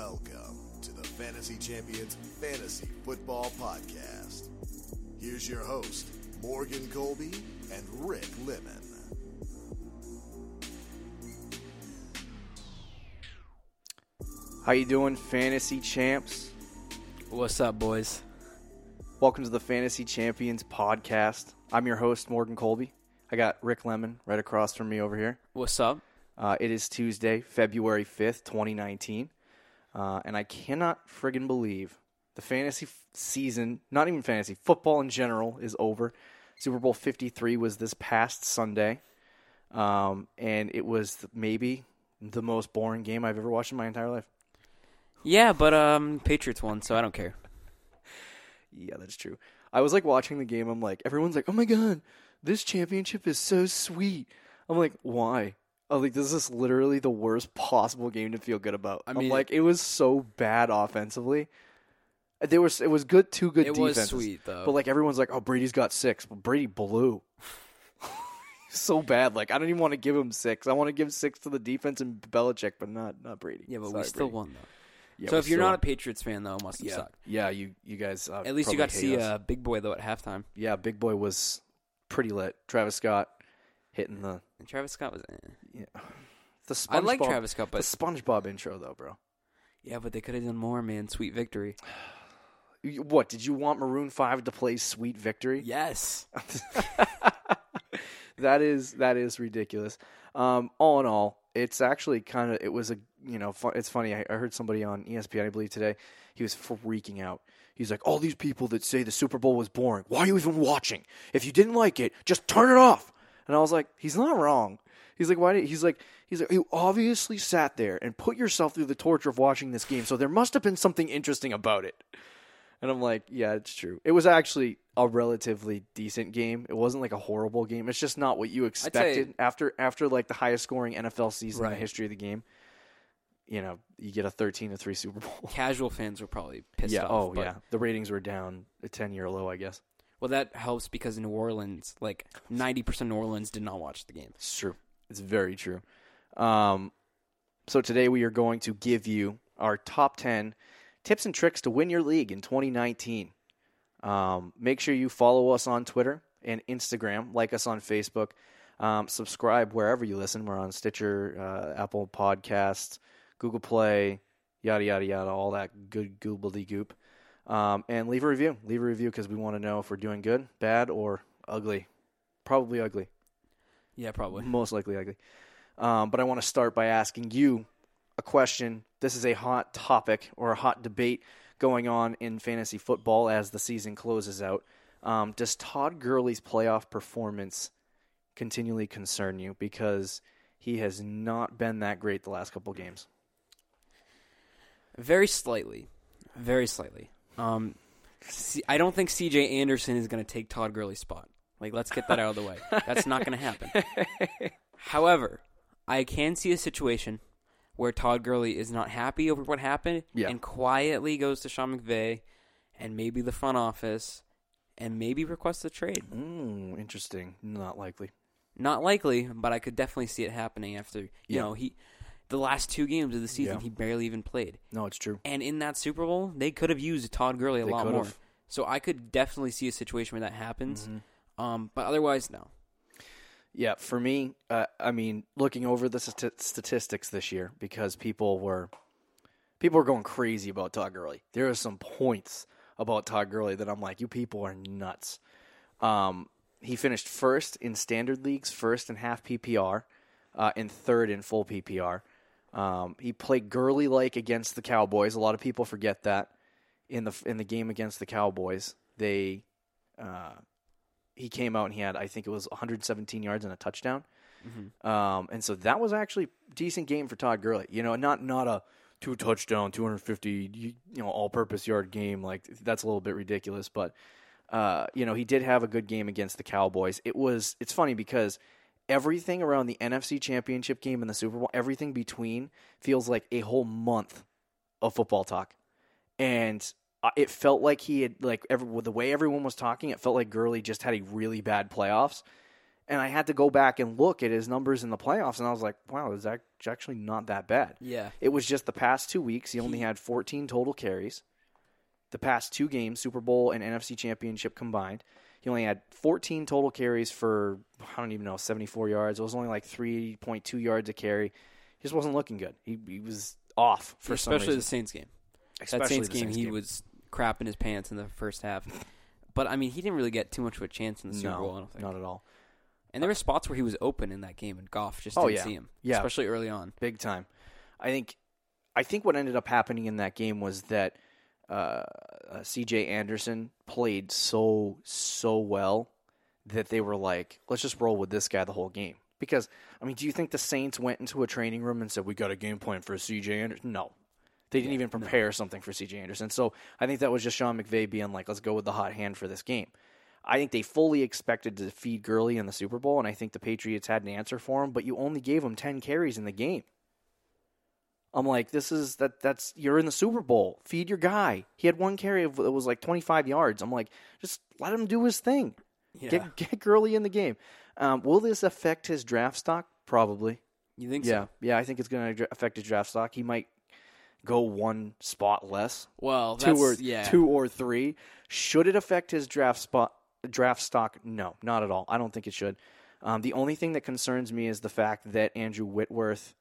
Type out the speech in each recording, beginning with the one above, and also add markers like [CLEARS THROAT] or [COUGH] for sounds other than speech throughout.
Welcome to the Fantasy Champions Fantasy Football Podcast. Here's your host, Morgan Colby and Rick Lemon. How you doing, fantasy champs? What's up, boys? Welcome to the Fantasy Champions podcast. I'm your host, Morgan Colby. I got Rick Lemon right across from me over here. What's up? Uh, it is Tuesday, February 5th, 2019. Uh, and I cannot friggin' believe the fantasy f- season, not even fantasy, football in general, is over. Super Bowl 53 was this past Sunday. Um, and it was maybe the most boring game I've ever watched in my entire life. Yeah, but um, Patriots won, so I don't care. Yeah, that's true. I was like watching the game. I'm like, everyone's like, oh my god, this championship is so sweet. I'm like, why? I'm like, this is literally the worst possible game to feel good about. I am mean- like, it was so bad offensively. There was it was good, two good It was sweet, though. But like everyone's like, oh, Brady's got six, but Brady blew. [LAUGHS] so bad. Like I don't even want to give him six. I want to give six to the defense and Belichick, but not not Brady. Yeah, but we still Brady. won though. Yeah, so if you're still not a Patriots fan though, it must have yeah, sucked. yeah, you you guys. Uh, At least you got to see uh, Big Boi though at halftime. yeah, Big Boi was pretty lit. Travis Scott hitting the And Travis Scott was. Eh. yeah. [SIGHS] the SpongeBob, I like Travis Scott, the but SpongeBob intro though, bro. yeah, but they could have done more, man. Sweet victory. [SIGHS] What did you want Maroon Five to play "Sweet Victory"? Yes. [LAUGHS] that is that is ridiculous. Um, all in all, it's actually kind of it was a you know it's funny. I, I heard somebody on ESPN, I believe today, he was freaking out. He's like, all these people that say the Super Bowl was boring. Why are you even watching? If you didn't like it, just turn it off. And I was like, he's not wrong. He's like, why? Did, he's like, he's like, you obviously sat there and put yourself through the torture of watching this game. So there must have been something interesting about it. And I'm like, yeah, it's true. It was actually a relatively decent game. It wasn't like a horrible game. It's just not what you expected after after like the highest scoring NFL season in the history of the game. You know, you get a 13 to 3 Super Bowl. Casual fans were probably pissed yeah, off. oh yeah. The ratings were down a 10 year low, I guess. Well, that helps because New Orleans, like ninety percent of New Orleans, did not watch the game. It's true. It's very true. Um, so today we are going to give you our top 10 tips and tricks to win your league in 2019. Um, make sure you follow us on Twitter and Instagram, like us on Facebook, um, subscribe wherever you listen. We're on Stitcher, uh, Apple Podcasts, Google Play, yada yada yada, all that good goobly goop. Um, and leave a review. Leave a review because we want to know if we're doing good, bad, or ugly. Probably ugly Yeah, probably. most likely ugly. Um, but I want to start by asking you a question. This is a hot topic or a hot debate going on in fantasy football as the season closes out. Um, does Todd Gurley's playoff performance continually concern you? Because he has not been that great the last couple games. Very slightly, very slightly. Um, C- I don't think C.J. Anderson is going to take Todd Gurley's spot. Like, let's get that out of the way. That's not going to happen. [LAUGHS] However, I can see a situation where Todd Gurley is not happy over what happened Yeah. and quietly goes to Sean McVay and maybe the front office and maybe requests a trade. Mm, interesting. Not likely. Not likely, but I could definitely see it happening after you Yeah. know he the last two games of the season Yeah. he barely even played. No, it's true. And in that Super Bowl, they could have used Todd Gurley a They lot could more. So I could definitely see a situation where that happens. Mm-hmm. Um, but otherwise, no. Yeah, for me, uh, I mean, looking over the st- statistics this year, because people were people were going crazy about Todd Gurley. There are some points about Todd Gurley that I'm like, you people are nuts. Um, he finished first in standard leagues, first in half PPR, uh, and third in full PPR. Um, he played Gurley like against the Cowboys. A lot of people forget that in the in the game against the Cowboys, they uh, he came out and he had I think it was 117 yards and a touchdown. Um, and so that was actually a decent game for Todd Gurley. You know, not not a two touchdown, 250 you know all purpose yard game like that's a little bit ridiculous, but uh, you know, he did have a good game against the Cowboys. It was it's funny because everything around the NFC Championship game and the Super Bowl, everything between feels like a whole month of football talk. And uh, it felt like he had like every, with the way everyone was talking, it felt like Gurley just had a really bad playoffs. And I had to go back and look at his numbers in the playoffs, and I was like, wow, it's actually not that bad. Yeah. It was just the past two weeks, he only had 14 total carries. The past two games, Super Bowl and NFC Championship combined, he only had 14 total carries for, I don't even know, 74 yards. It was only like 3.2 yards a carry. He just wasn't looking good. He, he was off for Especially the Saints game. Especially that Saints game, Saints he game. was crapping his pants in the first half. But I mean, he didn't really get too much of a chance in the Super no, Bowl. I don't think. not at all. And there were spots where he was open in that game, and Goff just Oh, didn't yeah. see him. Yeah. especially early on. big time. I think, I think what ended up happening in that game was that uh, uh, C.J. Anderson played so so well that they were like, let's just roll with this guy the whole game. Because I mean, do you think the Saints went into a training room and said we got a game plan for C.J. Anderson? No. They didn't even prepare something for C.J. Anderson. So I think that was just Sean McVay being like, let's go with the hot hand for this game. I think they fully expected to feed Gurley in the Super Bowl, and I think the Patriots had an answer for him, but you only gave him 10 carries in the game. I'm like, this is that that's you're in the Super Bowl. Feed your guy. He had one carry of it was like 25 yards. I'm like, just let him do his thing. Yeah. Get get Gurley in the game. Um, will this affect his draft stock? Probably. You think Yeah, so? yeah. I think it's going to affect his draft stock. He might go one spot less, Well, two or yeah. two or three. Should it affect his draft spot draft stock? No, not at all. I don't think it should. Um, the only thing that concerns me is the fact that Andrew Whitworth,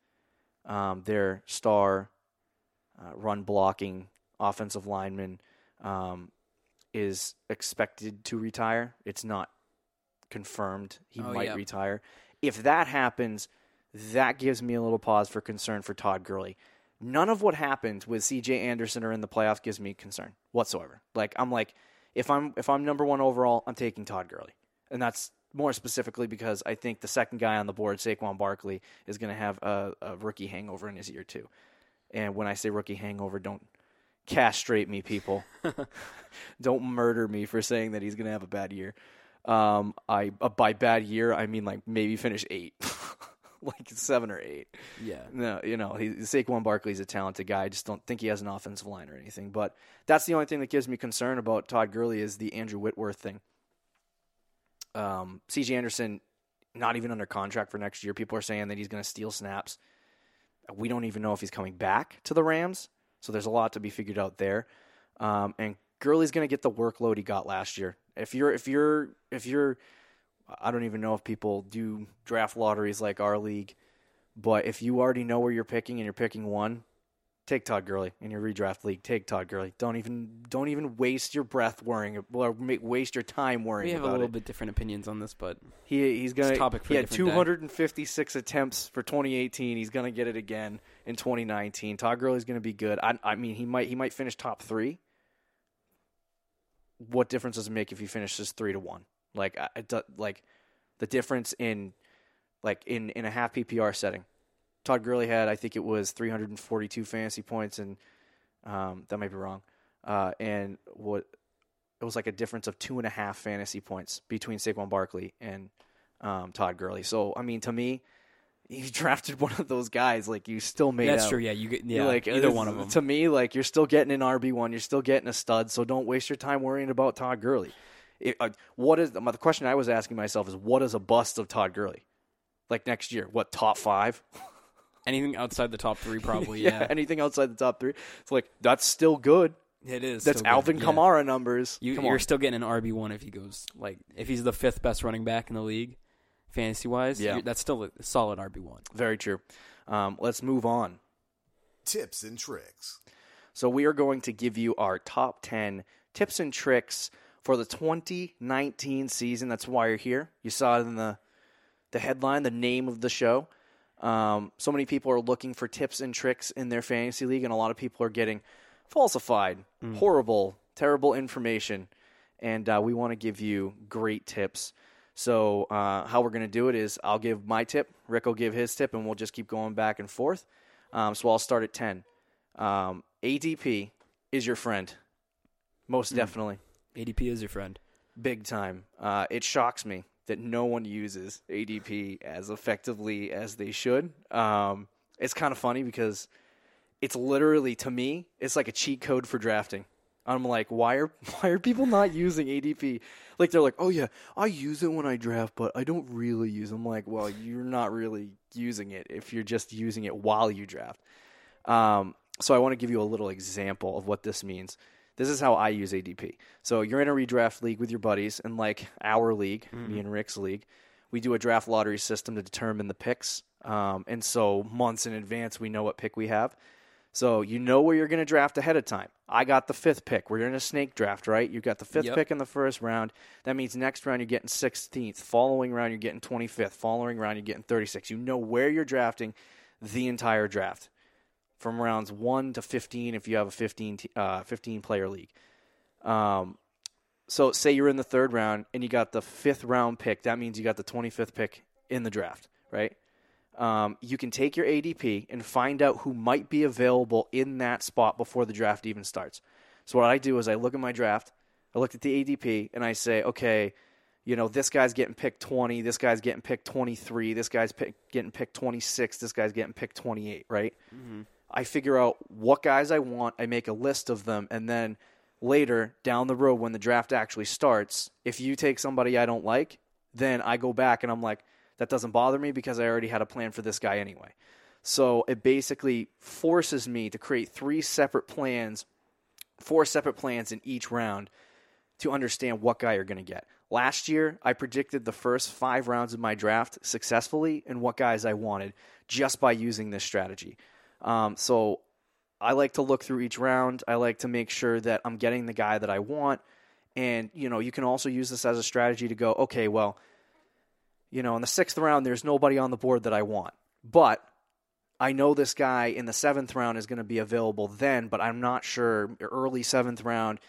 um, their star uh, run blocking offensive lineman, um, is expected to retire. It's not confirmed he Oh, might yeah. retire. If that happens, that gives me a little pause for concern for Todd Gurley. None of what happened with CJ Anderson or in the playoffs gives me concern whatsoever. Like I'm like, if I'm if I'm number one overall, I'm taking Todd Gurley, and that's more specifically because I think the second guy on the board, Saquon Barkley, is going to have a, a rookie hangover in his year too. And when I say rookie hangover, don't castrate me, people. [LAUGHS] don't murder me for saying that he's going to have a bad year. Um, I uh, by bad year I mean like maybe finish eight, [LAUGHS] like seven or eight. Yeah. No, you know, he, Saquon Barkley's a talented guy. I just don't think he has an offensive line or anything. But that's the only thing that gives me concern about Todd Gurley is the Andrew Whitworth thing. Um, C.J. Anderson, not even under contract for next year. People are saying that he's going to steal snaps. We don't even know if he's coming back to the Rams. So there's a lot to be figured out there. Um, and Gurley's going to get the workload he got last year. If you're, if you're, if you're, I don't even know if people do draft lotteries like our league. But if you already know where you're picking and you're picking one, take Todd Gurley in your redraft league. Take Todd Gurley. Don't even don't even waste your breath worrying or make, waste your time worrying We have a little it. bit different opinions on this, but He he's gonna It's a topic for he had different day. 256 attempts for 2018. He's gonna get it again in 2019. Todd Gurley's gonna be good. I I mean he might he might finish top three. What difference does it make if he finishes three to one? Like I, like the difference in like in in a half PPR setting. Todd Gurley had I think it was 342 fantasy points and um, that might be wrong. Uh, and what it was like a difference of two and a half fantasy points between Saquon Barkley and um, Todd Gurley. So I mean, to me, you [LAUGHS] drafted one of those guys. Like you still made that's out. true. Yeah, you get You're yeah, like either one of them. To me, like you're still getting an RB one. You're still getting a stud. So don't waste your time worrying about Todd Gurley. It, uh, what is the question I was asking myself is what is a bust of Todd Gurley? Like next year, what top five? [LAUGHS] Anything outside the top three, [LAUGHS] probably. yeah, anything outside the top three? It's like that's still good. it is. That's still good, Alvin yeah. Kamara numbers. You, Come you're on. still getting an RB one if he goes like if he's the fifth best running back in the league, fantasy wise. Yeah. that's still a solid RB one. Very true. Um, let's move on. Tips and tricks. So we are going to give you our top 10 tips and tricks for the 2019 season. That's why you're here. You saw it in the the headline, the name of the show. Um, so many people are looking for tips and tricks in their fantasy league, and a lot of people are getting falsified, horrible, terrible information. And uh, we want to give you great tips. So uh, how we're going to do it is I'll give my tip, Rick will give his tip, and we'll just keep going back and forth. Um, so I'll start at 10. Um, ADP is your friend, most definitely, ADP is your friend. big time. Uh, it shocks me that no one uses ADP as effectively as they should. Um, it's kind of funny because it's literally to me, it's like a cheat code for drafting. I'm like, why are [LAUGHS] why are people not using ADP? Like they're like, oh yeah, I use it when I draft, but I don't really use. It. I'm like, well, you're not really using it if you're just using it while you draft. Um, so I want to give you a little example of what this means. This is how I use ADP. So you're in a redraft league with your buddies, and like our league, mm-hmm. me and Rick's league, we do a draft lottery system to determine the picks. Um, and so months in advance, we know what pick we have. So you know where you're going to draft ahead of time. I got the fifth pick. We're in a snake draft, right? You got the fifth yep. pick in the first round. That means next round you're getting 16th. Following round you're getting 25th. Following round you're getting 36. You know where you're drafting the entire draft from rounds 1 to 15 if you have a 15, uh, 15 player league. Um, so say you're in the third round and you got the fifth round pick. That means you got the 25th pick in the draft, right? Um, you can take your ADP and find out who might be available in that spot before the draft even starts. So what I do is I look at my draft, I look at the ADP, and I say, okay, you know, this guy's getting picked 20, this guy's getting picked 23, this guy's pick, getting picked 26, this guy's getting picked 28, right? Mm-hmm. I figure out what guys I want, I make a list of them, and then later down the road when the draft actually starts, if you take somebody I don't like, then I go back and I'm like, that doesn't bother me because I already had a plan for this guy anyway. So it basically forces me to create three separate plans, four separate plans in each round to understand what guy you're going to get. Last year, I predicted the first five rounds of my draft successfully and what guys I wanted just by using this strategy. Um, so I like to look through each round. I like to make sure that I'm getting the guy that I want. And, you know, you can also use this as a strategy to go, okay, well, you know, in the sixth round, there's nobody on the board that I want. But I know this guy in the seventh round is going to be available then, but I'm not sure. Early seventh round,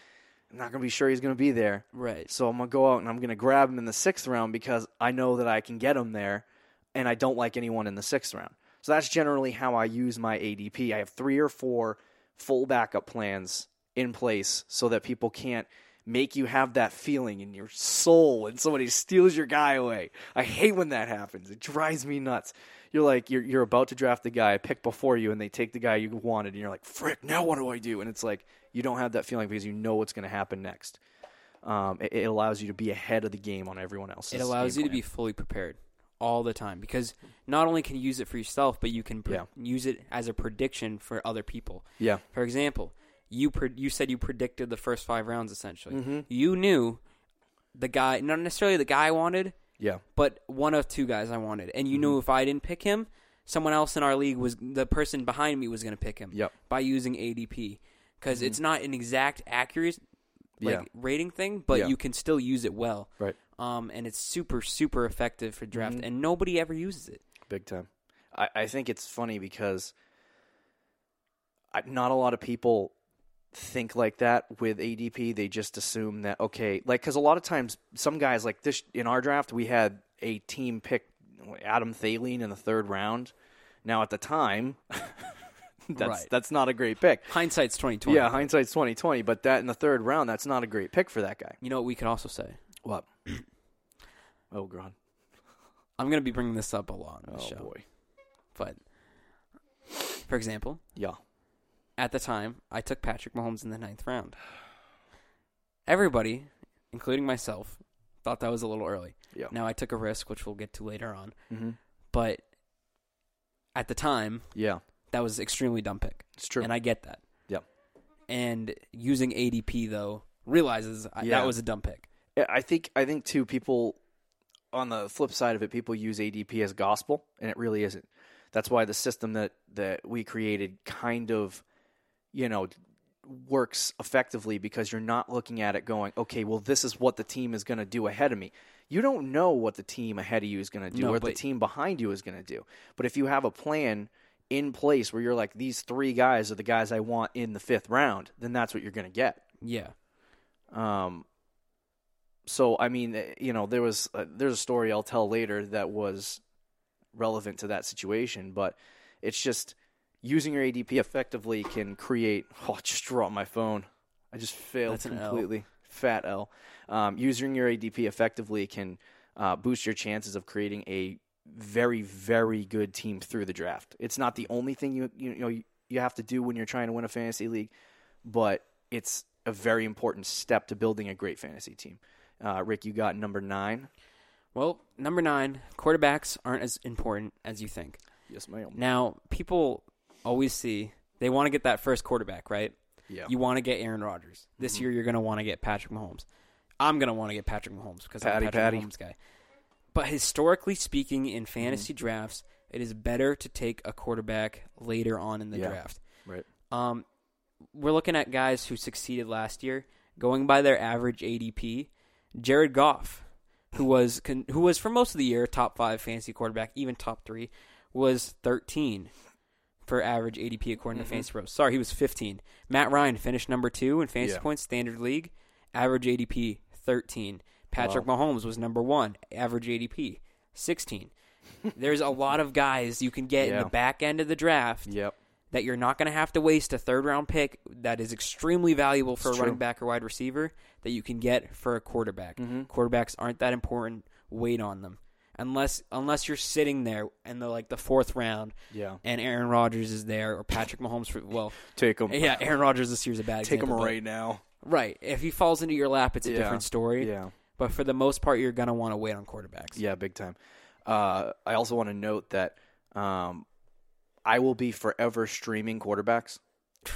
I'm not going to be sure he's going to be there. Right. So I'm going to go out and I'm going to grab him in the sixth round because I know that I can get him there, and I don't like anyone in the sixth round. So that's generally how I use my ADP. I have three or four full backup plans in place so that people can't make you have that feeling in your soul when somebody steals your guy away. I hate when that happens. It drives me nuts. You're like you're you're about to draft the guy I picked before you, and they take the guy you wanted, and you're like, "Frick! Now what do I do?" And it's like you don't have that feeling because you know what's going to happen next. Um, it, it, allows you to be ahead of the game on everyone else. It allows you plan. to be fully prepared all the time because not only can you use it for yourself, but you can pre- yeah. use it as a prediction for other people. Yeah. For example, you pre- you said you predicted the first five rounds essentially. Mm-hmm. You knew the guy, not necessarily the guy I wanted, yeah, but one of two guys I wanted, and you mm-hmm. knew if I didn't pick him, someone else in our league was the person behind me was going to pick him. Yep. by using ADP because mm-hmm. it's not an exact accurate like yeah. rating thing, but yeah. you can still use it well. Right. Um, and it's super super effective for draft, mm-hmm. and nobody ever uses it. Big time. I, I think it's funny because I, not a lot of people think like that with ADP. They just assume that okay, like because a lot of times some guys like this in our draft we had a team pick Adam Thielen in the third round. Now at the time. [LAUGHS] that's right. that's not a great pick. Hindsight's twenty twenty. Yeah, hindsight's twenty twenty. But that in the third round, that's not a great pick for that guy. You know what we can also say? What? [CLEARS THROAT] oh god. I'm gonna be bringing this up a lot on the oh, show. boy. But for example, yeah, at the time, I took Patrick Mahomes in the ninth round. Everybody, including myself, thought that was a little early. Yeah. Now I took a risk, which we'll get to later on. Mm-hmm. But at the time, yeah, that was extremely dumb pick. It's true, and I get that. yeah. And using ADP though realizes yeah. that was a dumb pick. I think I think too people on the flip side of it, people use ADP as gospel, and it really isn't. That's why the system that that we created kind of you know, works effectively because you're not looking at it going, okay, well, this is what the team is going to do ahead of me. You don't know what the team ahead of you is going to do no, or the team behind you is going to do. But if you have a plan in place where you're like, these three guys are the guys I want in the fifth round, then that's what you're going to get. Yeah. Um. So I mean, eh, you know, there was a, there's a story I'll tell later that was relevant to that situation, but it's just using your ADP effectively can create. [LAUGHS] Oh, I just dropped my phone. I just failed That's completely. Fat L. Um, using your ADP effectively can uh, boost your chances of creating a very, very good team through the draft. It's not the only thing you you, you know you, you have to do when you're trying to win a fantasy league, but it's a very important step to building a great fantasy team. Uh, Rick, you got number nine. Well, number nine, quarterbacks aren't as important as you think. Yes, ma'am. Now, people always see they want to get that first quarterback, right? Yeah. You want to get Aaron Rodgers. This Mm-hmm. year, you're going to want to get Patrick Mahomes. I'm going to want to get Patrick Mahomes because I'm a Patrick Patty. Mahomes guy. But historically speaking, in Mm-hmm. fantasy drafts, it is better to take a quarterback later on in the Yeah. draft. Right. Um, we're looking at guys who succeeded last year, going by their average ADP. Jared Goff, who was who was for most of the year top five fantasy quarterback, even top three, was 13 for average ADP according to mm-hmm. Fantasy Pros. Sorry, he was 15. Matt Ryan finished number two in fantasy Yeah. points standard league, average ADP 13. Patrick Mahomes was number one, average ADP 16. There's a lot of guys you can get in the back end of the draft Yep. That you're not going to have to waste a third round pick that is extremely valuable for It's a running back or wide receiver that you can get for a quarterback. Quarterbacks aren't that important. Wait on them. Unless unless you're sitting there in the like the fourth round Yeah. and Aaron Rodgers is there or Patrick Mahomes for well Take them. yeah, Aaron Rodgers this year's a bad Take example, but- right now. Right. If he falls into your lap it's a Yeah. different story. Yeah. But for the most part you're going to want to wait on quarterbacks. Yeah, big time. Uh, I also want to note that um, I will be forever streaming quarterbacks. [LAUGHS]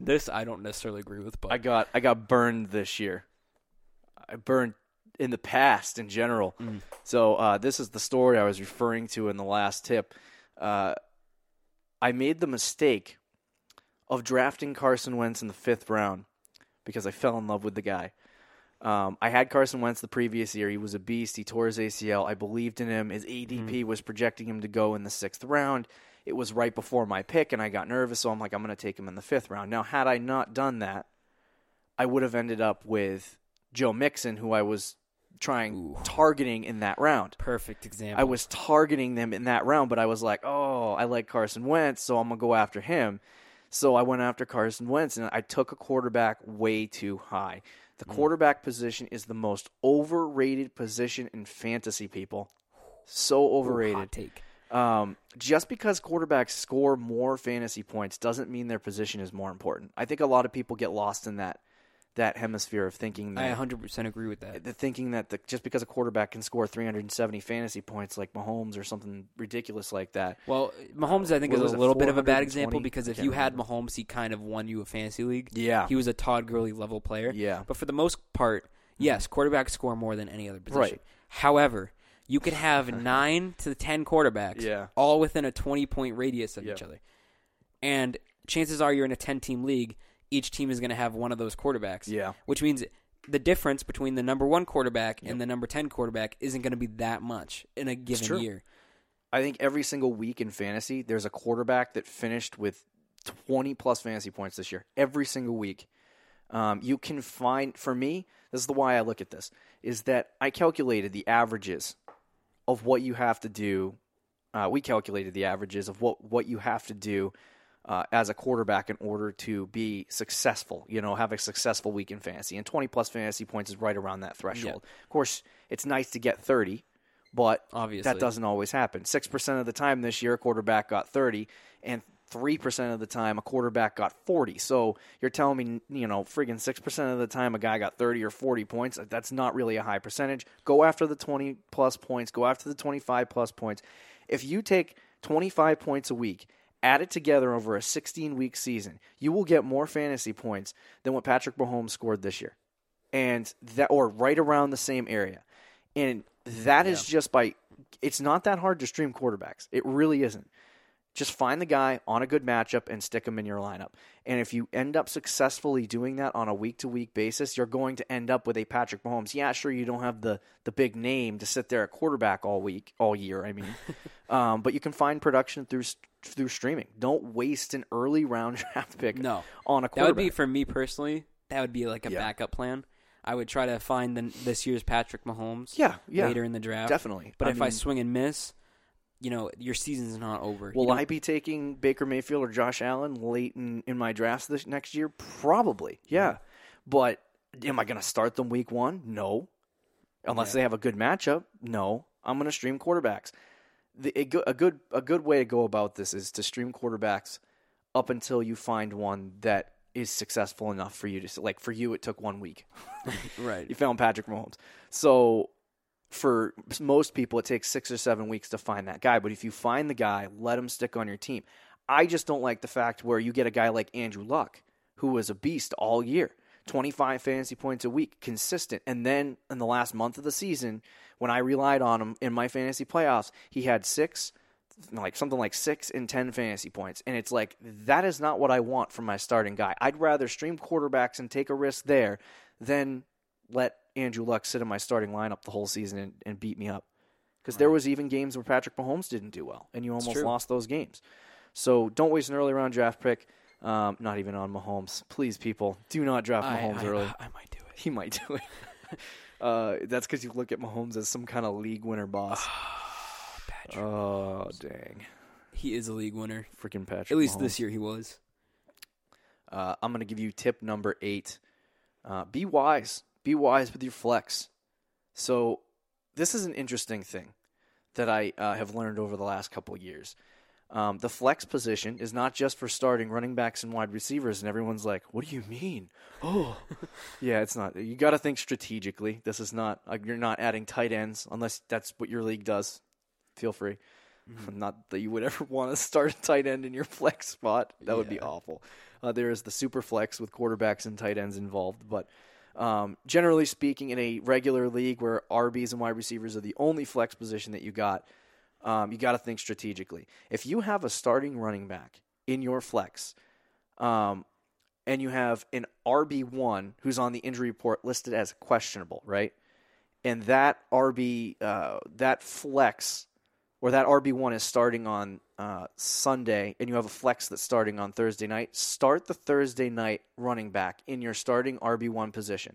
This I don't necessarily agree with, but I got I got burned this year. I burned in the past in general. So uh, this is the story I was referring to in the last tip. Uh, I made the mistake of drafting Carson Wentz in the fifth round because I fell in love with the guy. Um, I had Carson Wentz the previous year. He was a beast. He tore his ACL. I believed in him. His ADP was projecting him to go in the sixth round. It was right before my pick, and I got nervous, so I'm like, I'm going to take him in the fifth round. Now, had I not done that, I would have ended up with Joe Mixon, who I was trying targeting in that round. perfect example. I was targeting them in that round, but I was like, oh, I like Carson Wentz, so I'm gonna go after him. So I went after Carson Wentz, and I took a quarterback way too high. The quarterback position is the most overrated position in fantasy. People, so overrated. hot take. Um, just because quarterbacks score more fantasy points doesn't mean their position is more important. I think a lot of people get lost in that that hemisphere of thinking I that 100% agree with that. the thinking that the, just because a quarterback can score 370 fantasy points like Mahomes or something ridiculous like that. Well, Mahomes, I think, is a little bit of a bad example because if you had remember. Mahomes, he kind of won you a fantasy league. Yeah. He was a Todd Gurley level player. Yeah. But for the most part, mm-hmm. yes, quarterbacks score more than any other position. Right. However, you could [LAUGHS] have nine to ten quarterbacks, Yeah. all within a twenty point radius of Yeah. each other, and chances are you're in a ten team league. Each team is going to have one of those quarterbacks. Yeah. Which means the difference between the number one quarterback and the number ten quarterback isn't going to be that much in a given year. I think every single week in fantasy, there's a quarterback that finished with 20 plus fantasy points this year. Every single week. Um, you can find, for me, this is the why I look at this, is that I calculated the averages of what you have to do. Uh, we calculated the averages of what, what you have to do uh, as a quarterback in order to be successful, you know, have a successful week in fantasy. And 20 plus fantasy points is right around that threshold. Of course, it's nice to get 30, but Obviously. that doesn't always happen. 6% of the time this year, a quarterback got 30, and 3% of the time, a quarterback got 40. So you're telling me, you know, friggin' 6% of the time, a guy got 30 or 40 points. That's not really a high percentage. Go after the 20 plus points, go after the 25 plus points. If you take 25 points a week, add it together over a 16 week season, you will get more fantasy points than what Patrick Mahomes scored this year. And that, or right around the same area. And that is just by, it's not that hard to stream quarterbacks. It really isn't. Just find the guy on a good matchup and stick him in your lineup. And if you end up successfully doing that on a week to week basis, you're going to end up with a Patrick Mahomes. Yeah, sure, you don't have the the big name to sit there at quarterback all week, all year. I mean, [LAUGHS] um, but you can find production through through streaming. Don't waste an early round [LAUGHS] draft pick No. on a That would be for me personally. That would be like a Yeah. backup plan. I would try to find the, this year's Patrick Mahomes. Yeah, yeah. later in the draft, Definitely. But I if I swing and miss, you know your season's not over. Will don't- I be taking Baker Mayfield or Josh Allen late in, in my drafts this next year? Probably, yeah. But am I going to start them week one? No. Unless they have a good matchup, no. I'm going to stream quarterbacks. The, a, good, a good a good way to go about this is to stream quarterbacks up until you find one that is successful enough for you to like for you it took one week. [LAUGHS] Right. you found Patrick Mahomes. So for most people it takes 6 or 7 weeks to find that guy, but if you find the guy, let him stick on your team. I just don't like the fact where you get a guy like Andrew Luck who was a beast all year. 25 fantasy points a week, consistent. And then in the last month of the season, when I relied on him in my fantasy playoffs, he had six, like something like six and 10 fantasy points. And it's like, that is not what I want from my starting guy. I'd rather stream quarterbacks and take a risk there than let Andrew Luck sit in my starting lineup the whole season and, and beat me up. Because there was even games where Patrick Mahomes didn't do well, and you almost lost those games. So don't waste an early round draft pick. Um, not even on Mahomes. Please, people, do not draft Mahomes I- early. I might do it. He might do it. [LAUGHS] uh, that's because you look at Mahomes as some kind of league winner boss. Patrick. oh, dang. He is a league winner. Freaking Patrick. At least Mahomes. this year he was. Uh, I'm going to give you tip number eight. Uh, be wise. Be wise with your flex. So, this is an interesting thing that I uh, have learned over the last couple of years. Um, the flex position is not just for starting running backs and wide receivers, and everyone's like, "What do you mean?" Oh, [LAUGHS] yeah, it's not. You got to think strategically. This is not. Uh, you're not adding tight ends unless that's what your league does. Feel free. [LAUGHS] Not that you would ever [LAUGHS] want to start a tight end in your flex spot. That would be awful. Uh, there is the super flex with quarterbacks and tight ends involved, but um, generally speaking, in a regular league where RBs and wide receivers are the only flex position that you got, um, you got to think strategically. If you have a starting running back in your flex, um, and you have an RB one who's on the injury report listed as questionable, right? And that RB, uh, that flex, or that RB one is starting on uh, Sunday, and you have a flex that's starting on Thursday night. Start the Thursday night running back in your starting RB one position.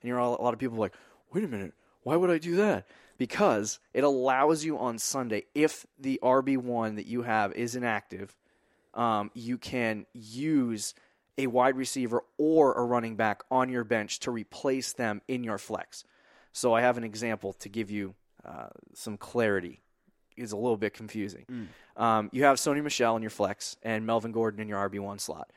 And you're all, a lot of people like, wait a minute, why would I do that? Because it allows you on Sunday, if the RB one that you have is inactive, um, you can use a wide receiver or a running back on your bench to replace them in your flex. So I have an example to give you uh, some clarity. It's a little bit confusing. Um, you have Sony Michel in your flex and Melvin Gordon in your RB one slot.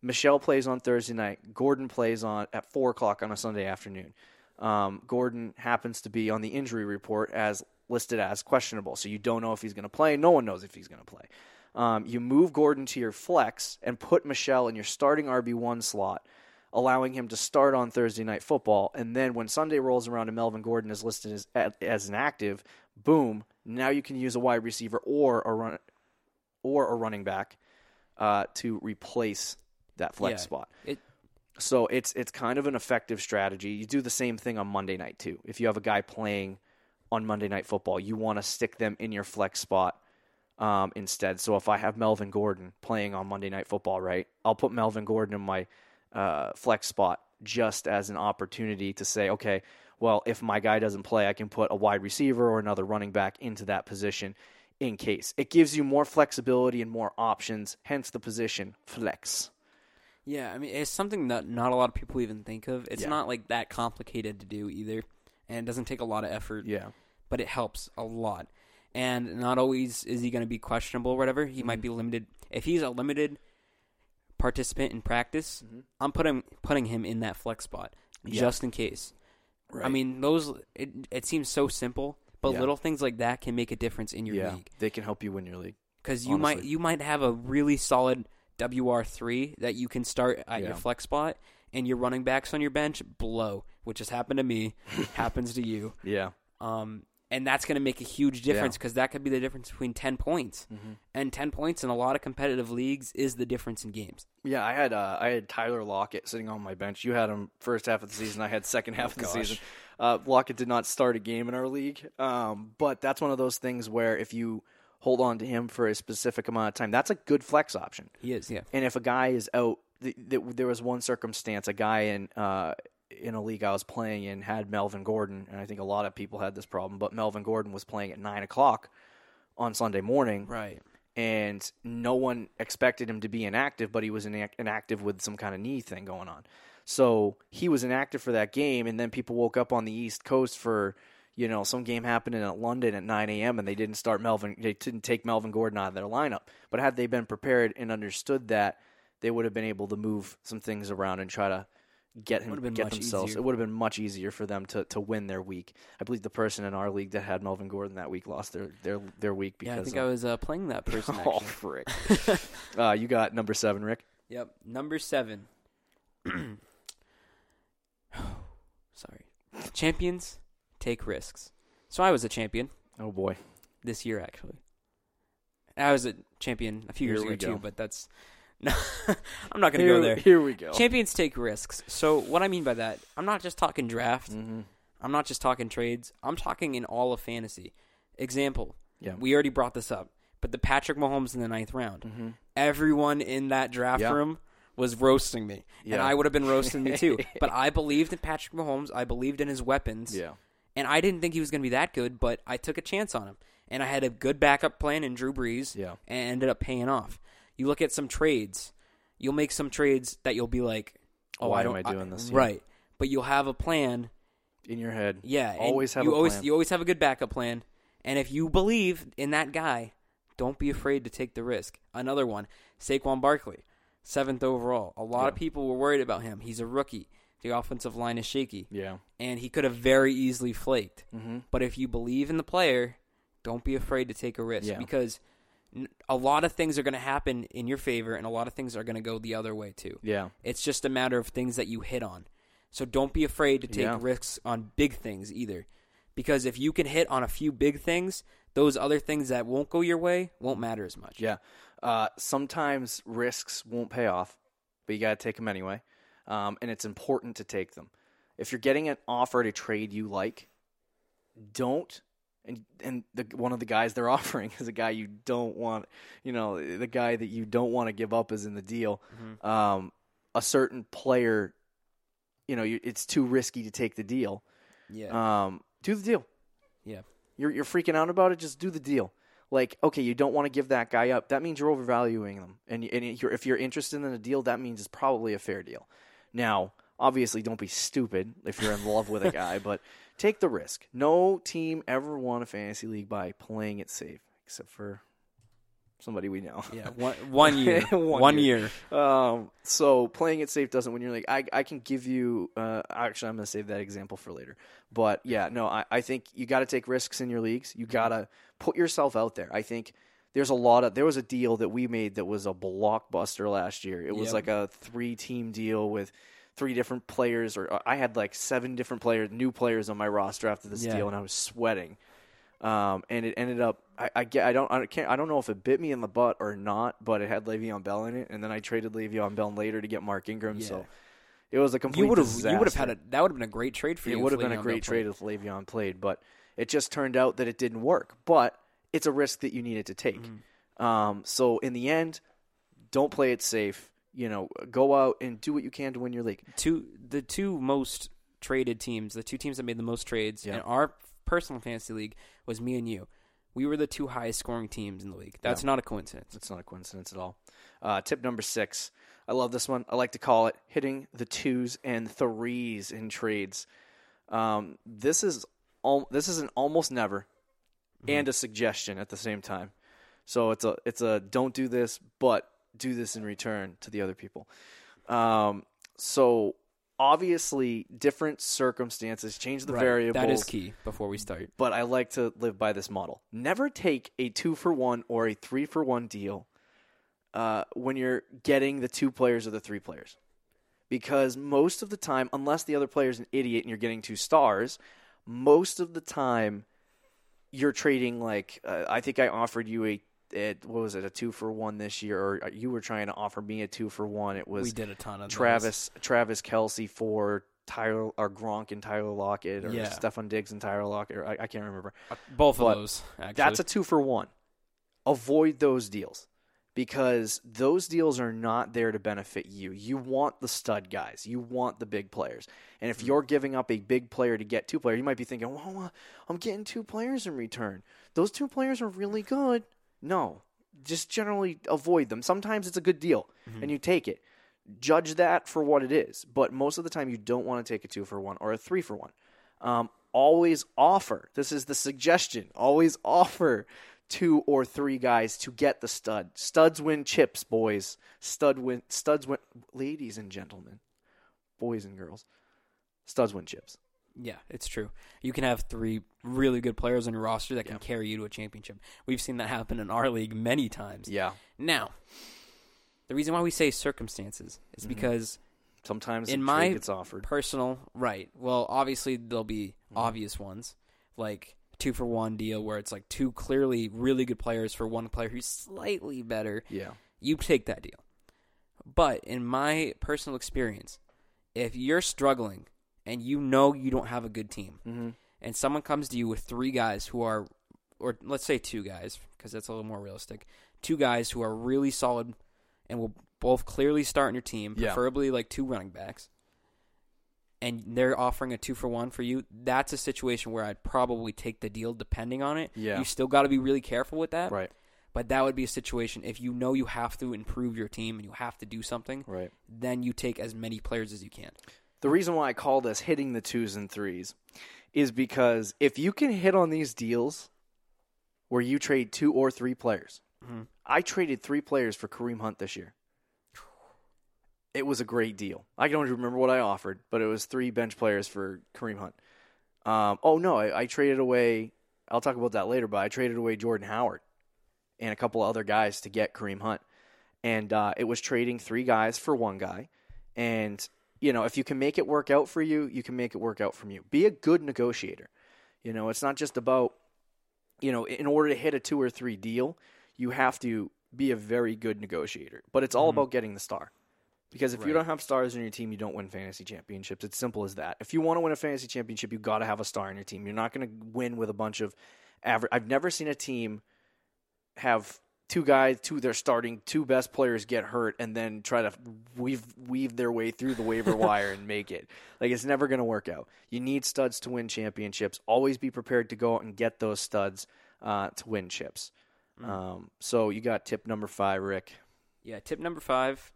Michelle plays on Thursday night. Gordon plays on at four o'clock on a Sunday afternoon. Um, Gordon happens to be on the injury report as listed as questionable, so you don't know if he's going to play. No one knows if he's going to play. Um, you move Gordon to your flex and put Michel in your starting RB one slot, allowing him to start on Thursday night football. And then when Sunday rolls around and Melvin Gordon is listed as as an active, boom! Now you can use a wide receiver or a run or a running back uh, to replace that flex Yeah. spot. It So it's it's kind of an effective strategy. You do the same thing on Monday night too. If you have a guy playing on Monday night football, you want to stick them in your flex spot um, instead. So if I have Melvin Gordon playing on Monday night football, right, I'll put Melvin Gordon in my uh, flex spot just as an opportunity to say, okay, well, if my guy doesn't play, I can put a wide receiver or another running back into that position in case. It gives you more flexibility and more options, hence the position flex. Yeah, I mean, it's something that not a lot of people even think of. It's Yeah. not like that complicated to do either, and it doesn't take a lot of effort. Yeah. but it helps a lot. And not always is he going to be questionable or whatever. He Mm-hmm. might be limited. If he's a limited participant in practice, Mm-hmm. I'm putting putting him in that flex spot just in case. I Right. mean, those it it seems so simple, but Yeah. little things like that can make a difference in your yeah, league. they can help you win your league. because you might Honestly. you might have a really solid WR three that you can start at Yeah. your flex spot, and your running backs on your bench blow, which has happened to me, [LAUGHS] happens to you, Yeah, um, and that's going to make a huge difference because that could be the difference between ten points, Mm-hmm. and ten points in a lot of competitive leagues is the difference in games. yeah. I had uh, I had Tyler Lockett sitting on my bench. You had him first half of the season. I had second half [LAUGHS] of the gosh. season. Uh, Lockett did not start a game in our league, um, but that's one of those things where if you hold on to him for a specific amount of time, that's a good flex option. He is, yeah. And if a guy is out, th- th- there was one circumstance, a guy in uh, in a league I was playing in had Melvin Gordon, and I think a lot of people had this problem, but Melvin Gordon was playing at nine o'clock on Sunday morning, Right. and no one expected him to be inactive, but he was inac- inactive with some kind of knee thing going on. So he was inactive for that game, and then people woke up on the East Coast for you know some game happening at London at 9 a.m. and they didn't start Melvin, they didn't take Melvin Gordon out of their lineup. But had they been prepared and understood that they would have been able to move some things around and try to get him get themselves. easier. It would have been much easier for them to, to win their week. I believe the person in our league that had Melvin Gordon that week lost their their, their week because Yeah, I think of, I was uh, playing that [LAUGHS] person. oh frick. [LAUGHS] uh, you got number seven, Rick. Yep. Number seven. [CLEARS THROAT] Sorry. Champions take risks. So I was a champion Oh boy. this year, actually. I was a champion a few Here years ago go. too, but that's. [LAUGHS] No, I'm not going to go there. here we go. Champions take risks. So what I mean by that, I'm not just talking draft. hmm I'm not just talking trades. I'm talking in all of fantasy. Example. Yeah. We already brought this up, but the Patrick Mahomes in the ninth round. hmm Everyone in that draft Yeah. room was roasting me, and I would have been roasting me too. [LAUGHS] But I believed in Patrick Mahomes. I believed in his weapons, Yeah. And I didn't think he was going to be that good. But I took a chance on him, and I had a good backup plan in Drew Brees, Yeah. and ended up paying off. You look at some trades. You'll make some trades that you'll be like, "Oh, Why I am don't I doing this? Yeah. Right, but you'll have a plan In your head. yeah, Always have you a always plan. you always have a good backup plan, and if you believe in that guy, don't be afraid to take the risk. Another one, Saquon Barkley, seventh overall. A lot of people were worried about him. He's a rookie. The offensive line is shaky, Yeah. and he could have very easily flaked. hmm But if you believe in the player, don't be afraid to take a risk Yeah. because a lot of things are going to happen in your favor, and a lot of things are going to go the other way too. Yeah. It's just a matter of things that you hit on. So don't be afraid to take Yeah. risks on big things either. Because if you can hit on a few big things, those other things that won't go your way won't matter as much. Yeah. Uh, sometimes risks won't pay off, but you got to take them anyway. Um, and it's important to take them. If you're getting an offer to trade you like, don't. And and the one of the guys they're [LAUGHS] offering is a guy you don't want. You know, the guy that you don't want to give up is in the deal. Mm-hmm. Um, a certain player, you know, you, it's too risky to take the deal. Yeah. Um, do the deal. yeah. You're you're freaking out about it. Just do the deal. Like, okay, you don't want to give that guy up. That means you're overvaluing them. And, and you're, if you're interested in a deal, that means it's probably a fair deal. Now, obviously, don't be stupid if you're in love with a guy, but take the risk. No team ever won a fantasy league by playing it safe, except for somebody we know. Yeah. One, one year. [LAUGHS] One one, year. year. Um, so playing it safe doesn't win your league. I, I can give you. Uh, actually, I'm going to save that example for later. But yeah, no, I, I think you got to take risks in your leagues. You got to put yourself out there. I think there's a lot of. There was a deal that we made that was a blockbuster last year. It was Yep. like a three team deal with three different players, or I had like seven different players, new players on my roster after this Yeah. deal, and I was sweating. Um, and it ended up. I, I get. I don't. I can't. I don't know if it bit me in the butt or not, but it had Le'Veon Bell in it, and then I traded Le'Veon Bell later to get Mark Ingram. Yeah. So it was a complete. You would have you would have had a that would have been a great trade for you. It would have been a great Bell played. trade if Le'Veon played, but it just turned out that it didn't work. But it's a risk that you needed to take. Mm-hmm. Um, so in the end, don't play it safe. You know, go out and do what you can to win your league. two the two most traded teams, the two teams that made the most trades Yeah. in our personal fantasy league was me and you. We were the two highest scoring teams in the league. That's Yeah. not a coincidence. It's not a coincidence at all. Uh, tip number six. I love this one. I like to call it hitting the twos and threes in trades. Um, this is al- this is an almost never and a suggestion at the same time. So it's a it's a don't do this, but do this in return to the other people. Um, so obviously, different circumstances change the Right. variables That is key before we start. but I like to live by this model. Never take a two for one or a three for one deal uh, when you're getting the two players or the three players. Because most of the time, unless the other player is an idiot and you're getting two stars, most of the time you're trading like uh, I think I offered you a, a what was it a two for one this year, or you were trying to offer me a two for one. It was we did a ton of those. Travis Travis Kelce for Tyler or Gronk and Tyler Lockett or Yeah. Stefon Diggs and Tyler Lockett. Or I, I can't remember. Uh, both But of those. Actually. That's a two for one. Avoid those deals because those deals are not there to benefit you. You want the stud guys. You want the big players. And if you're giving up a big player to get two players, you might be thinking, "Well, uh, I'm getting two players in return. Those two players are really good." No, just generally avoid them. Sometimes it's a good deal and you take it. Judge that for what it is, but most of the time you don't want to take a two for one or a three for one. Um, always offer. This is the suggestion. Always offer two or three guys to get the stud. Studs win chips, boys. Stud win studs win ladies and gentlemen. Boys and girls. Studs win chips. Yeah, it's true. You can have three really good players on your roster that can carry you to a championship. We've seen that happen in our league many times. Yeah. Now, the reason why we say circumstances is because Sometimes in my gets offered. personal right. Well, obviously there'll be Mm-hmm. obvious ones like two for one deal where it's like two clearly really good players for one player who's slightly better. yeah. You take that deal. But in my personal experience, if you're struggling and you know you don't have a good team, Mm-hmm. and someone comes to you with three guys who are, or let's say two guys, because that's a little more realistic, two guys who are really solid and will both clearly start in your team, Yeah. preferably like two running backs, and they're offering a two for one for you, that's a situation where I'd probably take the deal depending on it. Yeah. You still got to be really careful with that. Right. But that would be a situation if you know you have to improve your team and you have to do something, Right. then you take as many players as you can. The reason why I call this hitting the twos and threes is because if you can hit on these deals where you trade two or three players, Mhm. I traded three players for Kareem Hunt this year. It was a great deal. I don't remember what I offered, but it was three bench players for Kareem Hunt. Um, oh no, I, I traded away. I'll talk about that later, but I traded away Jordan Howard and a couple of other guys to get Kareem Hunt, and uh, it was trading three guys for one guy. And you know, if you can make it work out for you, you can make it work out from you. Be a good negotiator. You know, it's not just about you know, in order to hit a two or three deal, you have to be a very good negotiator. But it's all about getting the star. Because if you don't have stars in your team, you don't win fantasy championships. It's simple as that. If you want to win a fantasy championship, you got to have a star in your team. You're not going to win with a bunch of average. I've never seen a team have two guys, two their starting two best players get hurt, and then try to weave weave their way through the waiver [LAUGHS] wire and make it. Like it's never going to work out. You need studs to win championships. Always be prepared to go out and get those studs uh, to win chips. Um, so you got tip number five, Rick. Yeah, tip number five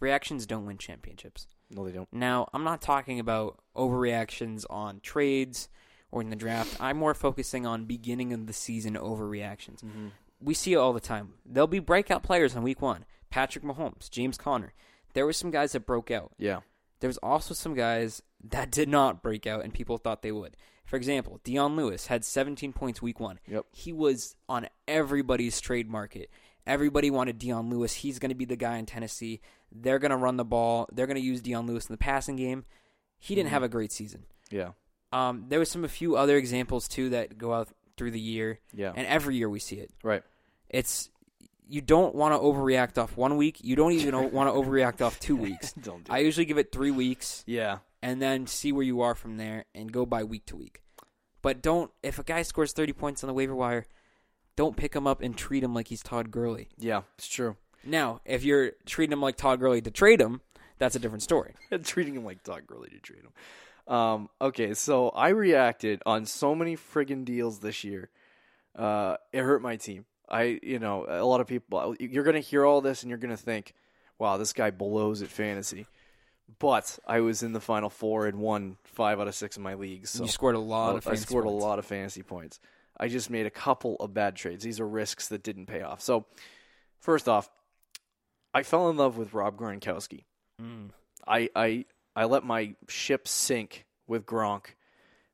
reactions don't win championships. No, they don't. Now, I'm not talking about overreactions on trades or in the draft. I'm more focusing on beginning of the season overreactions. Mm-hmm. We see it all the time. There'll be breakout players on week one. Patrick Mahomes, James Conner. There were some guys that broke out. Yeah. There was also some guys that did not break out and people thought they would. For example, Dion Lewis had 17 points week one. Yep. He was on everybody's trade market. Everybody wanted Dion Lewis. He's going to be the guy in Tennessee. They're going to run the ball. They're going to use Dion Lewis in the passing game. He didn't have a great season. Yeah. Um, there was some a few other examples too that go out through the year, Yeah. and every year we see it. right. It's you don't want to overreact off one week. You don't even want to overreact off two [LAUGHS] weeks. Don't do I usually give it three weeks Yeah. and then see where you are from there and go by week to week. But don't if a guy scores 30 points on the waiver wire, don't pick him up and treat him like he's Todd Gurley. Yeah. It's true. Now, if you're treating him like Todd Gurley to trade him, that's a different story. [LAUGHS] treating him like Todd Gurley to trade him. Um, okay, so I reacted on so many friggin' deals this year. Uh, it hurt my team. I, you know, a lot of people. You're gonna hear all this and you're gonna think, "Wow, this guy blows at fantasy." But I was in the final four and won five out of six of my leagues. So you scored a lot of I scored points. a lot of fantasy points. I just made a couple of bad trades. These are risks that didn't pay off. So, first off, I fell in love with Rob Gronkowski. Mm. I I I let my ship sink with Gronk.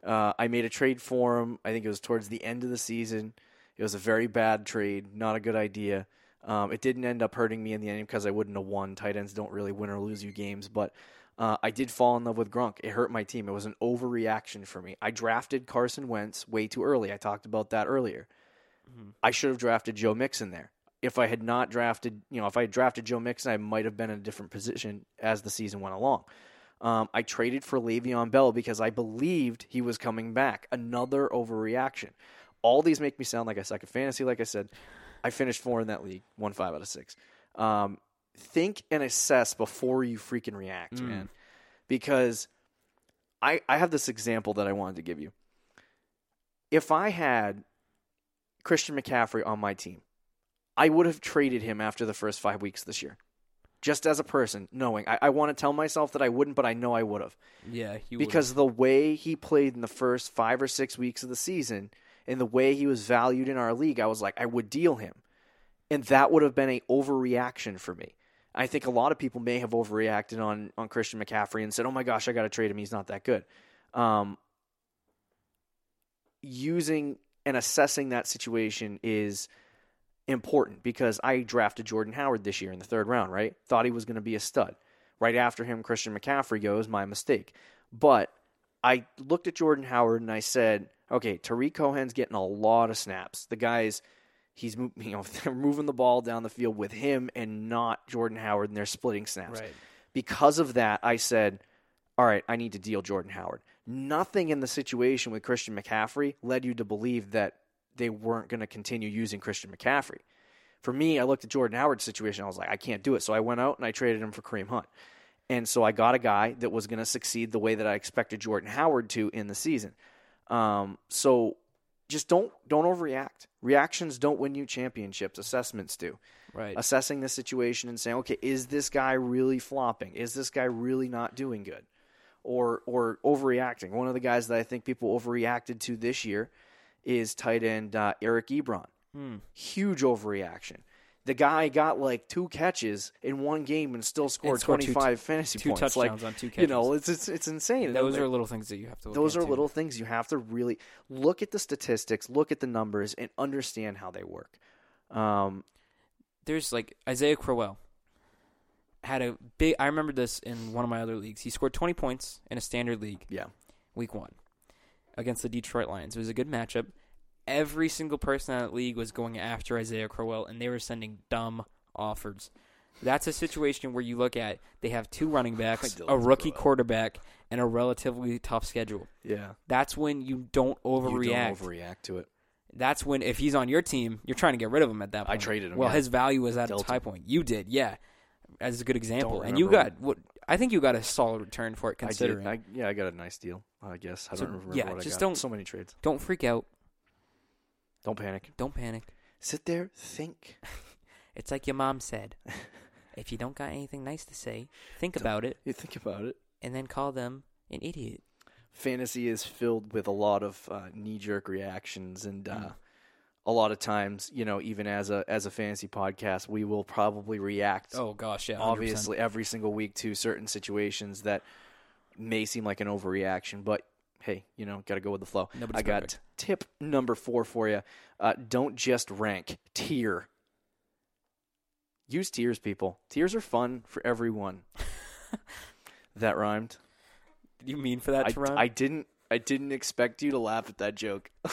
Uh, I made a trade for him. I think it was towards the end of the season. It was a very bad trade, not a good idea. Um, it didn't end up hurting me in the end because I wouldn't have won. Tight ends don't really win or lose you games, but uh, I did fall in love with Gronk. It hurt my team. It was an overreaction for me. I drafted Carson Wentz way too early. I talked about that earlier. I should have drafted Joe Mixon there. If I had not drafted, you know, if I had drafted Joe Mixon, I might have been in a different position as the season went along. Um, I traded for Le'Veon Bell because I believed he was coming back. Another overreaction. All these make me sound like I suck at fantasy. Like I said, I finished four in that league, won five out of six. Um, think and assess before you freaking react, man. Because I I have this example that I wanted to give you. If I had Christian McCaffrey on my team, I would have traded him after the first five weeks this year. Just as a person, knowing I, I want to tell myself that I wouldn't, but I know I would have Yeah, because the way he played in the first five or six weeks of the season, and the way he was valued in our league, I was like, I would deal him. And that would have been a overreaction for me. I think a lot of people may have overreacted on on Christian McCaffrey and said, "Oh my gosh, I got to trade him. He's not that good." Um, using and assessing that situation is important because I drafted Jordan Howard this year in the third round. Right, thought he was going to be a stud. Right after him, Christian McCaffrey goes. My mistake, but I looked at Jordan Howard and I said, "Okay, Tarik Cohen's getting a lot of snaps. The guy's." He's [LAUGHS] you know they're moving the ball down the field with him and not Jordan Howard, and they're splitting snaps. Right. Because of that, I said, "All right, I need to deal Jordan Howard." Nothing in the situation with Christian McCaffrey led you to believe that they weren't going to continue using Christian McCaffrey. For me, I looked at Jordan Howard's situation. I was like, I can't do it. So I went out and I traded him for Kareem Hunt. And so I got a guy that was going to succeed the way that I expected Jordan Howard to in the season. Um, so just don't don't overreact. Reactions don't win you championships. Assessments do. Right. Assessing the situation and saying, okay, is this guy really flopping? Is this guy really not doing good? Or or overreacting. One of the guys that I think people overreacted to this year is tight end uh, Eric Ebron. Hmm. Huge overreaction. The guy got like two catches in one game and still scored scored two- 25 fantasy two points. touchdowns like, on two catches. You know, it's it's, it's insane. And Those like- are little things that you have to. Look those are little things you have to really look at the statistics, look at the numbers, and understand how they work. Um, There's like Isaiah Crowell had a big. I remember this in one of my other leagues. He scored 20 points in a standard league. Yeah. Week one against the Detroit Lions. It was a good matchup. Every single person in that league was going after Isaiah Crowell, and they were sending dumb offers. That's a situation where you look at they have two running [SIGHS] backs, a rookie quarterback, and a relatively tough schedule. yeah, That's when you don't overreact. you don't overreact to it. That's when if he's on your team, you're trying to get rid of him at that point. I traded him, Well, yeah. his value was at Dealt its high point. You did, yeah. As a good example, and you got what I think you got a solid return for it considering. I, yeah, I got a nice deal. I guess I So, don't remember yeah, what I just got. don't- So many trades. Don't freak out. Don't panic. Don't panic. Sit there, think. [LAUGHS] It's like your mom said. [LAUGHS] if you don't got anything nice to say, think about it You think about it. and then call them an idiot. Fantasy is filled with a lot of uh, knee-jerk reactions, and uh, Mm. a lot of times, you know, even as a as a fantasy podcast, we will probably react Oh gosh, yeah. 100%. obviously every single week to certain situations that may seem like an overreaction, but hey, you know, got to go with the flow. Nobody's I got perfect. tip number four for you. Uh, don't just rank, tier. Use tiers, people. Tiers are fun for everyone. [LAUGHS] that rhymed. Did you mean for that I, to rhyme? I didn't. I didn't expect you to laugh at that joke. [LAUGHS]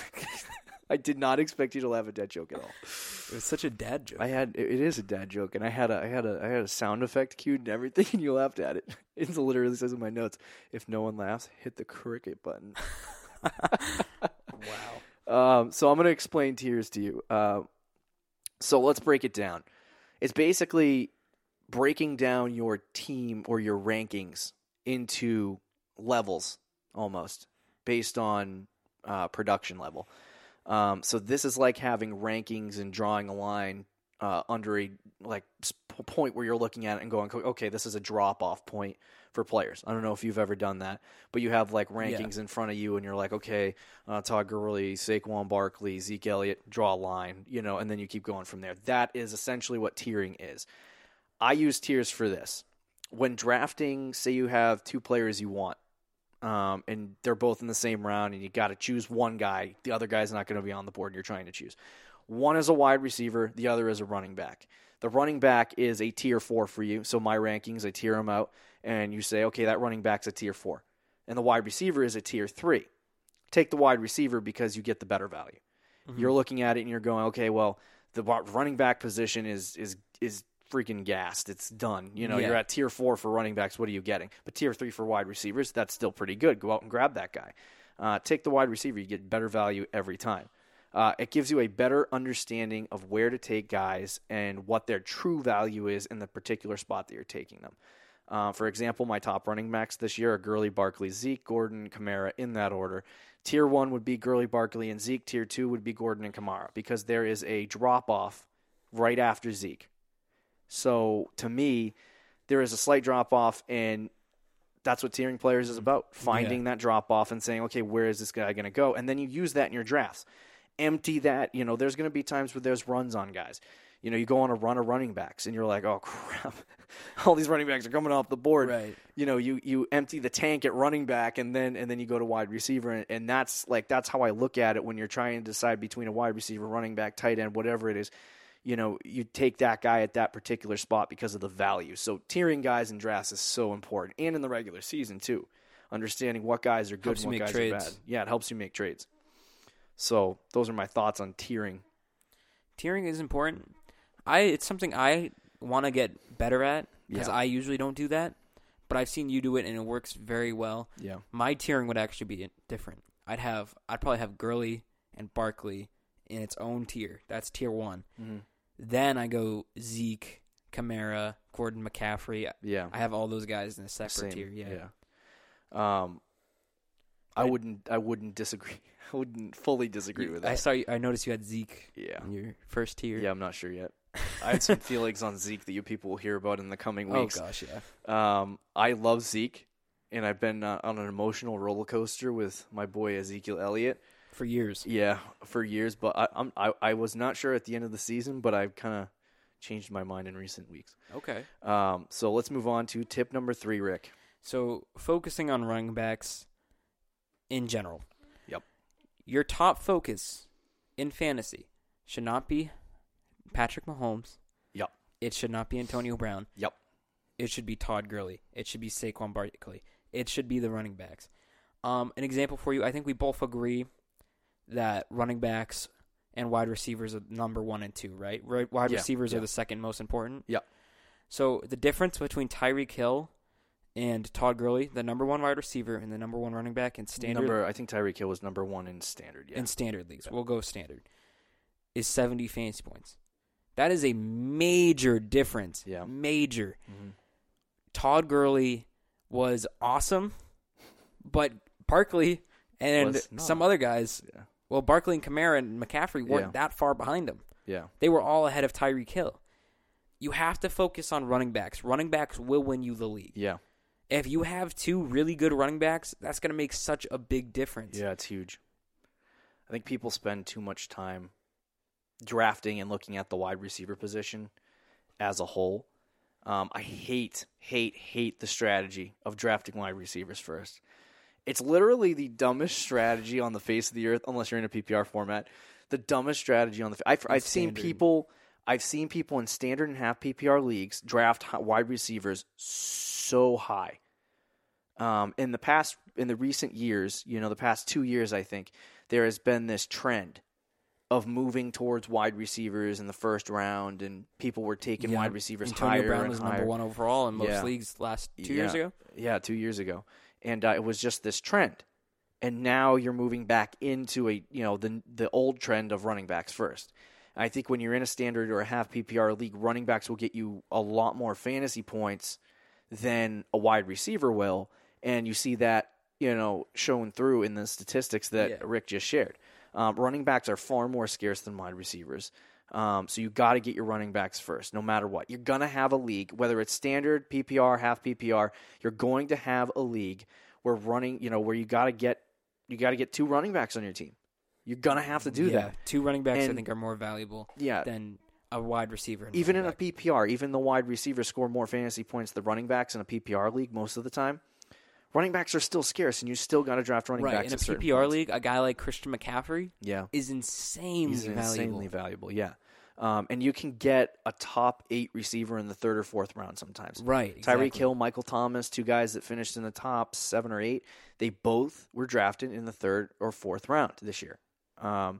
I did not expect you to laugh at that joke at all. it was such a dad joke. I had it is a dad joke, and I had a I had a I had a sound effect cued and everything, [LAUGHS] and you laughed at it. It [LAUGHS] literally says in my notes, "If no one laughs, hit the cricket button." [LAUGHS] wow. Um, so I'm going to explain tiers to you. Uh, so let's break it down. It's basically breaking down your team or your rankings into levels, almost based on uh, production level. Um, so this is like having rankings and drawing a line uh, under a like point where you're looking at it and going, okay, this is a drop off point for players. I don't know if you've ever done that, but you have like rankings in front of you, and you're like, okay, uh, Todd Gurley, Saquon Barkley, Zeke Elliott, draw a line, you know, and then you keep going from there. That is essentially what tiering is. I use tiers for this. When drafting, say you have two players you want, um, and they're both in the same round, and you got to choose one guy. The other guy's not going to be on the board. And you're trying to choose. One is a wide receiver. The other is a running back. The running back is a tier four for you. So my rankings, I tier them out, and you say, okay, that running back's a tier four, and the wide receiver is a tier three. Take the wide receiver because you get the better value. You're looking at it and you're going, okay, well, the running back position is is is freaking gassed. It's done. You know, Yeah. you're at tier four for running backs. What are you getting? But tier three for wide receivers, that's still pretty good. Go out and grab that guy. Uh, take the wide receiver. You get better value every time. Uh, it gives you a better understanding of where to take guys and what their true value is in the particular spot that you're taking them. Uh, for example, my top running backs this year are Gurley, Barkley, Zeke, Gordon, Kamara in that order. Tier one would be Gurley, Barkley, and Zeke. Tier two would be Gordon and Kamara because there is a drop off right after Zeke. So to me, there is a slight drop off, and that's what tiering players is about finding that drop off and saying, okay, where is this guy going to go? And then you use that in your drafts. empty that. You know, there's going to be times where there's runs on guys. You know, you go on a run of running backs, and you're like, oh [LAUGHS] crap, all these running backs are coming off the board. Right. You know, you you empty the tank at running back, and then and then you go to wide receiver, and, and that's like that's how I look at it when you're trying to decide between a wide receiver, running back, tight end, whatever it is. You know, you take that guy at that particular spot because of the value. So tiering guys in drafts is so important, and in the regular season too. Understanding what guys are good Helps and you what make guys are bad. Yeah, it helps you make trades. So those are my thoughts on tiering. Tiering is important. I it's something I want to get better at because Yeah. I usually don't do that. But I've seen you do it and it works very well. Yeah. My tiering would actually be different. I'd have I'd probably have Gurley and Barkley in its own tier. That's tier one. Mm-hmm. Then I go Zeke, Kamara, Gordon McCaffrey. Yeah. I have all those guys in a separate Same. tier. Yeah. Yeah. Um, I But- wouldn't. I wouldn't disagree. [LAUGHS] I wouldn't fully disagree You- with I that. saw. You, I noticed you had Zeke yeah. in your first tier. Yeah. I'm not sure yet. [LAUGHS] I have some feelings on Zeke that you people will hear about in the coming weeks. Oh gosh, yeah. Um, I love Zeke, and I've been uh, on an emotional roller coaster with my boy Ezekiel Elliott. For years. Yeah, for years. But I, I'm I, I was not sure at the end of the season, but I've kind of changed my mind in recent weeks. Okay. Um, so let's move on to tip number three, Rick. So focusing on running backs in general. Yep. Your top focus in fantasy should not be Patrick Mahomes. Yep. It should not be Antonio Brown. Yep. It should be Todd Gurley. It should be Saquon Barkley. It should be the running backs. Um, an example for you, I think we both agree that running backs and wide receivers are number one and two, right? Right- Wide Yeah, receivers yeah. are the second most important. Yeah. So the difference between Tyreek Hill and Todd Gurley, the number one wide receiver and the number one running back in standard Number, I think Tyreek Hill was number one in standard. Yeah. in standard leagues, Yeah. we'll go standard, is 70 fantasy points. That is a major difference. Yeah. Major. Mhm. Todd Gurley was awesome, but Barkley and some other guys, Yeah. Well, Barkley and Kamara and McCaffrey weren't Yeah. that far behind him. Yeah. They were all ahead of Tyreek Hill. You have to focus on running backs. Running backs will win you the league. Yeah. If you have two really good running backs, that's going to make such a big difference. Yeah, it's huge. I think people spend too much time drafting and looking at the wide receiver position as a whole. Um, I hate, hate, hate the strategy of drafting wide receivers first. It's literally the dumbest strategy on the face of the earth, unless you're in a PPR format. The dumbest strategy on the. I've, I've seen people. I've seen people in standard and half PPR leagues draft wide receivers so high. Um, in the past, in the recent years, you know, the past two years, I think there has been this trend of moving towards wide receivers in the first round, and people were taking Yeah. wide receivers Antonio higher Brown was higher. number one overall in most Yeah. leagues last two years ago. Yeah, two years ago, and uh, it was just this trend, and now you're moving back into a you know the the old trend of running backs first. I think when you're in a standard or a half PPR league, running backs will get you a lot more fantasy points than a wide receiver will, and you see that you know shown through in the statistics that Yeah. Rick just shared. Um, running backs are far more scarce than wide receivers. Um, so you got to get your running backs first, no matter what. You're gonna have a league, whether it's standard PPR, half PPR. You're going to have a league where running, you know, where you got to get you got to get two running backs on your team. You're gonna have to do yeah, that. two running backs I think are more valuable Yeah, than a wide receiver. and even in running a PPR, even the wide receivers score more fantasy points than running backs in a PPR league most of the time. Running backs are still scarce, and you still got to draft running right backs in a PPR points. league, a guy like Christian McCaffrey Yeah, is insanely he's valuable. insanely valuable. Yeah, um, and you can get a top eight receiver in the third or fourth round sometimes. Right, Tyreek exactly. Hill, Michael Thomas, two guys that finished in the top seven or eight. They both were drafted in the third or fourth round this year. Um,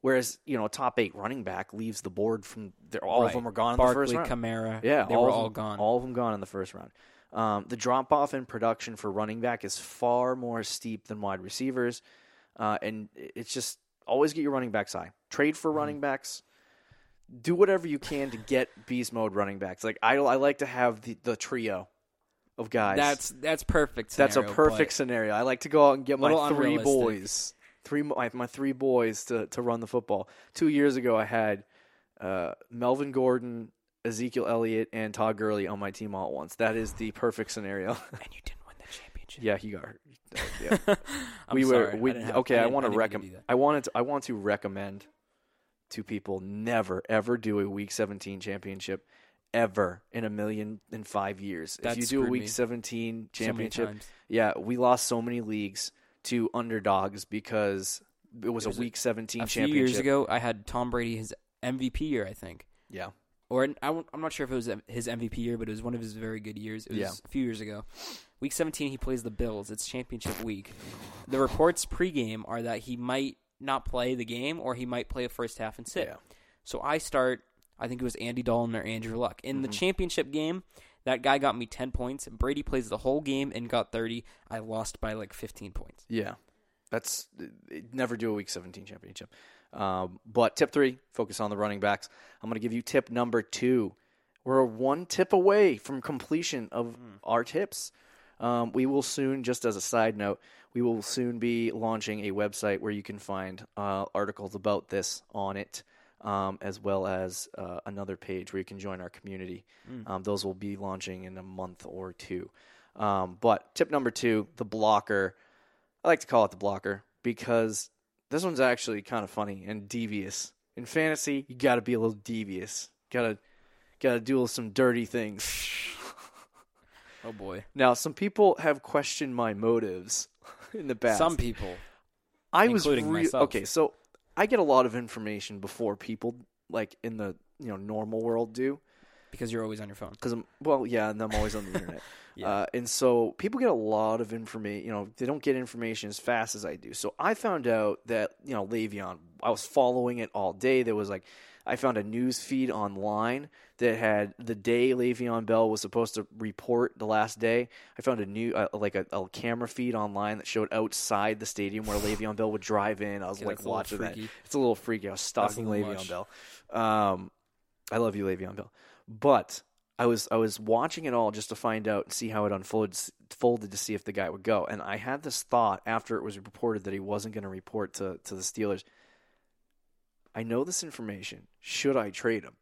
whereas you know a top eight running back leaves the board from. All of them are gone in Barkley, the first round. Kamara, Yeah, they all were all them- gone. All of them gone in the first round. Um, the drop off in production for running back is far more steep than wide receivers, uh, and it's just always get your running backs high. Trade Mm-hmm. for running backs. Do whatever you can to get beast mode running backs. Like I, I like to have the, the trio of guys. That's that's perfect. that's a perfect scenario. I like to go out and get my three boys, three my, my three boys to to run the football. Two years ago, I had uh, Melvin Gordon, Ezekiel Elliott, and Todd Gurley on my team all at once. That is the perfect scenario. [LAUGHS] and you didn't win the championship. Yeah, he got hurt. Uh, yeah. [LAUGHS] I'm we sorry. were we I have- okay. I, didn't- want to recommend. I wanted. To, I want to recommend to people never ever do a Week 17 championship ever in a million in five years. That if you do a Week me 17 championship, times. yeah, we lost so many leagues to underdogs because it was a There's a- Week 17 A few championship. years ago, I had Tom Brady his MVP year, I think. Yeah, or I I'm not sure if it was his MVP year, but it was one of his very good years. It was Yeah. a few years ago. Week 17, he plays the Bills. It's championship week. The reports pregame are that he might not play the game, or he might play a first half and sit. Yeah. So I start. I think it was Andy Dalton or Andrew Luck in Mm-hmm. the championship game. That guy got me 10 points. Brady plays the whole game and got 30. I lost by like 15 points. yeah. That's never do a Week 17 championship. Um, but tip three, focus on the running backs. I'm going to give you tip number two. We're one tip away from completion of our tips. Um, we will soon, just as a side note, we will soon be launching a website where you can find uh, articles about this on it, um, as well as uh, another page where you can join our community. Um, those will be launching in a month or two. Um, but tip number two, the blocker. I like to call it the blocker because this one's actually kind of funny and devious. In fantasy, you got to be a little devious. Got to got to do some dirty things. Oh boy. Now, some people have questioned my motives [LAUGHS] in the past. Some people. I was including re- myself. okay. So I get a lot of information before people like in the you know normal world do Because you're always on your phone. because I'm well, yeah, and I'm always on the internet. [LAUGHS] Yeah. Uh, and so people get a lot of information. You know, they don't get information as fast as I do. So I found out that you know Le'Veon. I was following it all day. There was like, I found a news feed online that had the day Le'Veon Bell was supposed to report the last day. I found a new uh, like a, a camera feed online that showed outside the stadium where Le'Veon Bell would drive in. I was Okay, like that's a little watching that. It's a little freaky. I was stalking Le'Veon much. Bell. Um, I love you, Le'Veon Bell, but I was I was watching it all just to find out and see how it unfolded folded to see if the guy would go. And I had this thought after it was reported that he wasn't going to report to to the Steelers. I know this information. Should I trade him?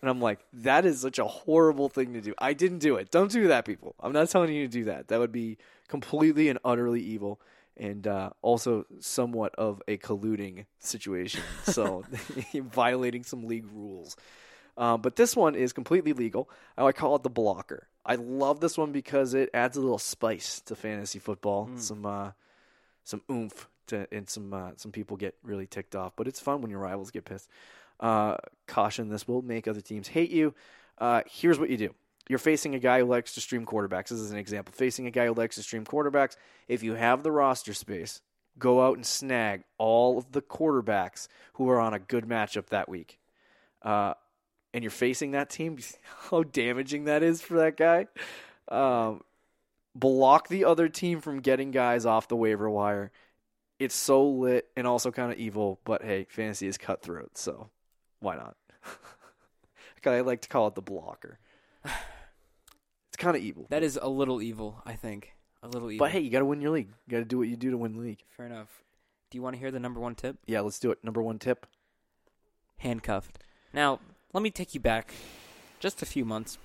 And I'm like, that is such a horrible thing to do. I didn't do it. Don't do that, people. I'm not telling you to do that. That would be completely and utterly evil, and uh, also somewhat of a colluding situation. So [LAUGHS] violating some league rules. Um, but this one is completely legal. I call it the blocker. I love this one because it adds a little spice to fantasy football. Some uh, some oomph to, and some uh, some people get really ticked off. But it's fun when your rivals get pissed. Uh, caution: this will make other teams hate you. Uh, here's what you do: you're facing a guy who likes to stream quarterbacks. This is an example. Facing a guy who likes to stream quarterbacks. If you have the roster space, go out and snag all of the quarterbacks who are on a good matchup that week. Uh, and you're facing that team, [LAUGHS] how damaging that is for that guy. Um, block the other team from getting guys off the waiver wire. It's so lit and also kind of evil, but hey, fantasy is cutthroat, so why not? [LAUGHS] I like to call it the blocker. [SIGHS] It's kind of evil, That is a little evil, I think. A little evil. but hey, you got to win your league. You got to do what you do to win the league. Fair enough. Do you want to hear the number one tip? Yeah, let's do it. Number one tip. Handcuffed. Now, let me take you back just a few months.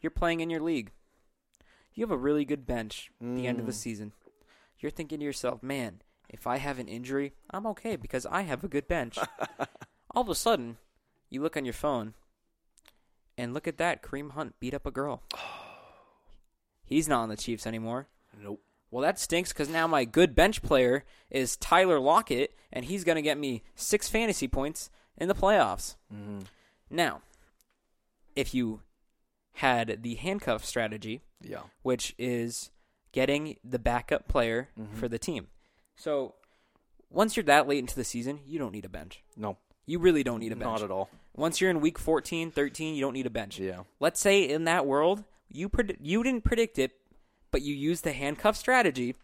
You're playing in your league. You have a really good bench at the end of the Mm. season. You're thinking to yourself, man, if I have an injury, I'm okay because I have a good bench. [LAUGHS] All of a sudden, you look on your phone and look at that. Kareem Hunt beat up a girl. [SIGHS] He's not on the Chiefs anymore. Nope. Well, that stinks because now my good bench player is Tyler Lockett, and he's going to get me six fantasy points in the playoffs. Mm-hmm. Now, if you had the handcuff strategy, Yeah. which is getting the backup player Mm-hmm. for the team. So, once you're that late into the season, you don't need a bench. No, You really don't need a bench. not at all. Once you're in week 14, 13, you don't need a bench. Yeah. Let's say in that world, you pred- you didn't predict it, but you used the handcuff strategy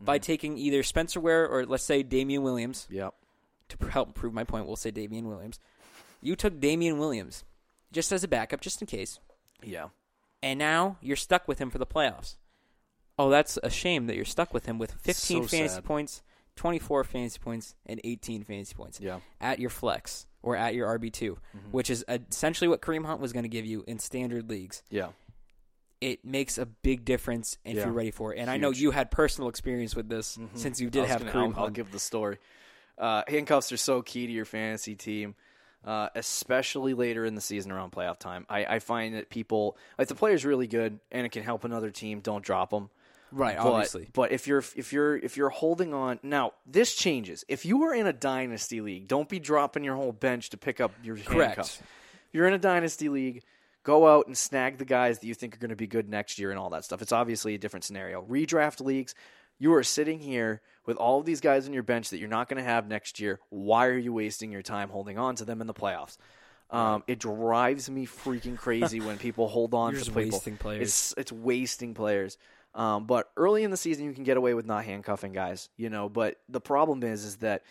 by taking either Spencer Ware or let's say Damien Williams Yep. to help prove my point. We'll say Damien Williams. You took Damien Williams just as a backup, just in case, Yeah. and now you're stuck with him for the playoffs. Oh, that's a shame that you're stuck with him with 15 So fantasy sad. points, 24 fantasy points, and 18 fantasy points Yeah. at your flex or at your RB2, Mm-hmm. which is essentially what Kareem Hunt was going to give you in standard leagues. Yeah. it makes a big difference if Yeah. you're ready for it. And I know you had personal experience with this since you did have gonna- Kareem I'll, I'll give the story. Uh, handcuffs are so key to your fantasy team, uh, especially later in the season around playoff time. I, I find that people, like the player's really good and it can help another team. Don't drop them. right, But, obviously. but if you're if you're if you're holding on now, this changes. If you are in a dynasty league, don't be dropping your whole bench to pick up your Correct. handcuffs. You're in a dynasty league, go out and snag the guys that you think are going to be good next year and all that stuff. It's obviously a different scenario. Redraft leagues, you are sitting here with all of these guys on your bench that you're not going to have next year. Why are you wasting your time holding on to them in the playoffs? Um, it drives me freaking crazy when people hold on [LAUGHS] to people. wasting players. It's it's wasting players. Um, but early in the season, you can get away with not handcuffing guys, you know. But the problem is, is that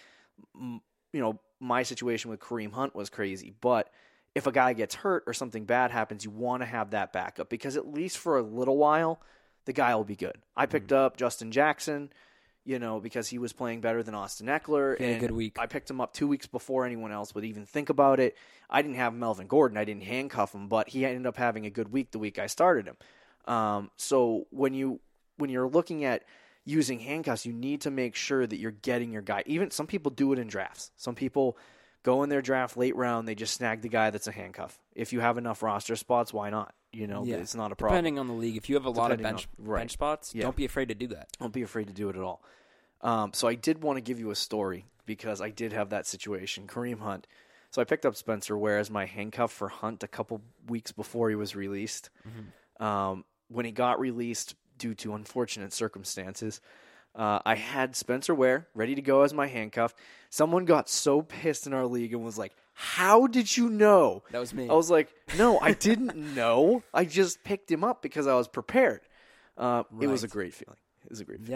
you know my situation with Kareem Hunt was crazy. But if a guy gets hurt or something bad happens, you want to have that backup because at least for a little while, the guy will be good. I picked Mm-hmm. up Justin Jackson, you know, because he was playing better than Austin Ekeler. He had a good week. I picked him up two weeks before anyone else would even think about it. I didn't have Melvin Gordon. I didn't handcuff him, but he ended up having a good week the week I started him. Um, so when you when you're looking at using handcuffs, you need to make sure that you're getting your guy. Even some people do it in drafts. Some people go in their draft late round, they just snag the guy that's a handcuff. If you have enough roster spots, why not? You know, Yeah. it's not a problem. Depending on the league, if you have a lot of bench on- right. bench spots, Yeah. don't be afraid to do that. Don't be afraid to do it at all. Um, so I did want to give you a story because I did have that situation. Kareem Hunt. So I picked up Spencer Ware as my handcuff for Hunt a couple weeks before he was released. Um, when he got released due to unfortunate circumstances, uh, I had Spencer Ware ready to go as my handcuff. Someone got so pissed in our league and was like, "How did you know?" That was me. I was like, "No, I didn't [LAUGHS] know. I just picked him up because I was prepared." Uh, It was a great feeling. It was a great feeling.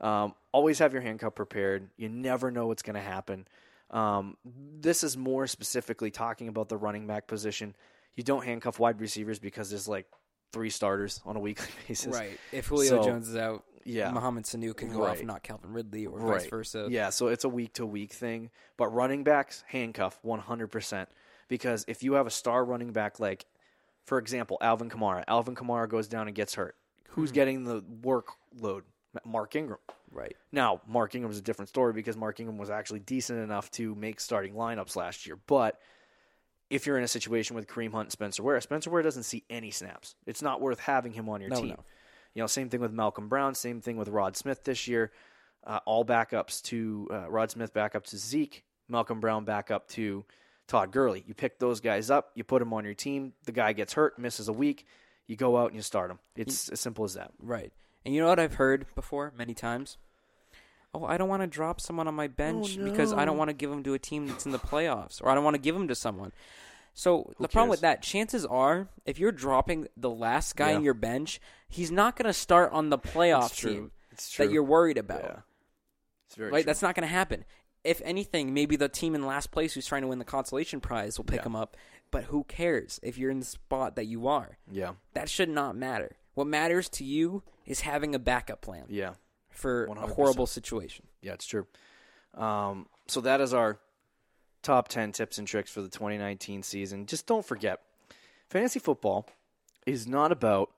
Yeah. Um, always have your handcuff prepared. You never know what's going to happen. Um, this is more specifically talking about the running back position. You don't handcuff wide receivers because there's like three starters on a weekly [LAUGHS] basis. Right. If Julio So, Jones is out, yeah. Mohamed Sanu can go off and not Calvin Ridley or vice versa. Yeah, so it's a week to week thing. But running backs, handcuff 100%. Because if you have a star running back like, for example, Alvin Kamara, Alvin Kamara goes down and gets hurt. Who's Hmm. getting the workload? Mark Ingram. Right. Now, Mark Ingram's a different story because Mark Ingram was actually decent enough to make starting lineups last year. But if you're in a situation with Kareem Hunt and Spencer Ware, Spencer Ware doesn't see any snaps. It's not worth having him on your No, team. no. You know, same thing with Malcolm Brown, same thing with Rod Smith this year. Uh, all backups to uh, Rod Smith back up to Zeke, Malcolm Brown back up to Todd Gurley. You pick those guys up, you put them on your team. The guy gets hurt, misses a week, you go out and you start him. It's as simple as that. Right. And you know what I've heard before many times? Oh, I don't want to drop someone on my bench because I don't want to give them to a team that's in the playoffs, or I don't want to give them to someone. So the problem with that, chances are, if you're dropping the last guy Yeah. on your bench, he's not going to start on the playoff team that you're worried about. Yeah. It's very right? true. That's not going to happen. If anything, maybe the team in last place who's trying to win the consolation prize will pick Yeah. him up. But who cares if you're in the spot that you are? yeah. That should not matter. What matters to you is having a backup plan Yeah. for a 100%. horrible situation. Yeah, it's true. Um, so that is our top 10 tips and tricks for the 2019 season. Just don't forget, fantasy football is not about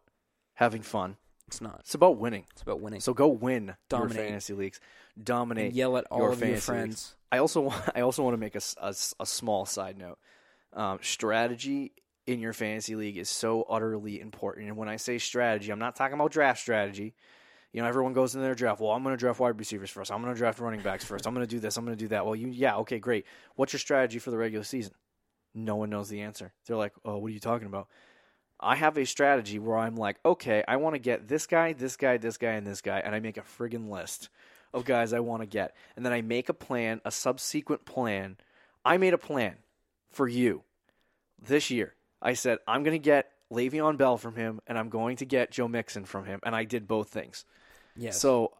having fun. It's not. It's about winning. It's about winning. So go win Dominate. your fantasy leagues. Dominate. and yell at all your of your friends. leagues. I also want, [LAUGHS] I also want to make a a small side note. Um, strategy in your fantasy league is so utterly important. And when I say strategy, I'm not talking about draft strategy. You know, everyone goes in their draft. Well, I'm going to draft wide receivers first. I'm going to draft running backs first. I'm going to do this. I'm going to do that. Well, you, yeah, okay, great. What's your strategy for the regular season? No one knows the answer. They're like, oh, what are you talking about? I have a strategy where I'm like, okay, I want to get this guy, this guy, this guy, and this guy, and I make a friggin' list of guys I want to get. And then I make a plan, a subsequent plan. I made a plan for you this year. I said, I'm going to get Le'Veon Bell from him, and I'm going to get Joe Mixon from him. And I did both things. Yes. So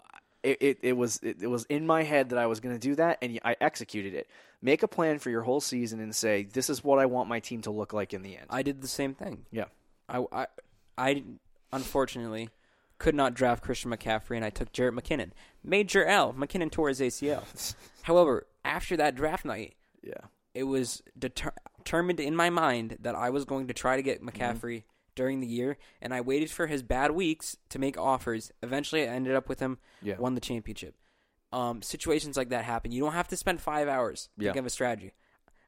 it, it, it was it, it was in my head that I was going to do that, and I executed it. Make a plan for your whole season and say, this is what I want my team to look like in the end. I did the same thing. yeah. I, I, I unfortunately could not draft Christian McCaffrey, and I took Jerick McKinnon. Major L. McKinnon tore his ACL. [LAUGHS] However, after that draft night, Yeah. it was deter- determined in my mind that I was going to try to get Mm-hmm. McCaffrey during the year, and I waited for his bad weeks to make offers. Eventually, I ended up with him, Yeah. won the championship. Um, situations like that happen. You don't have to spend five hours Yeah. thinking of a strategy.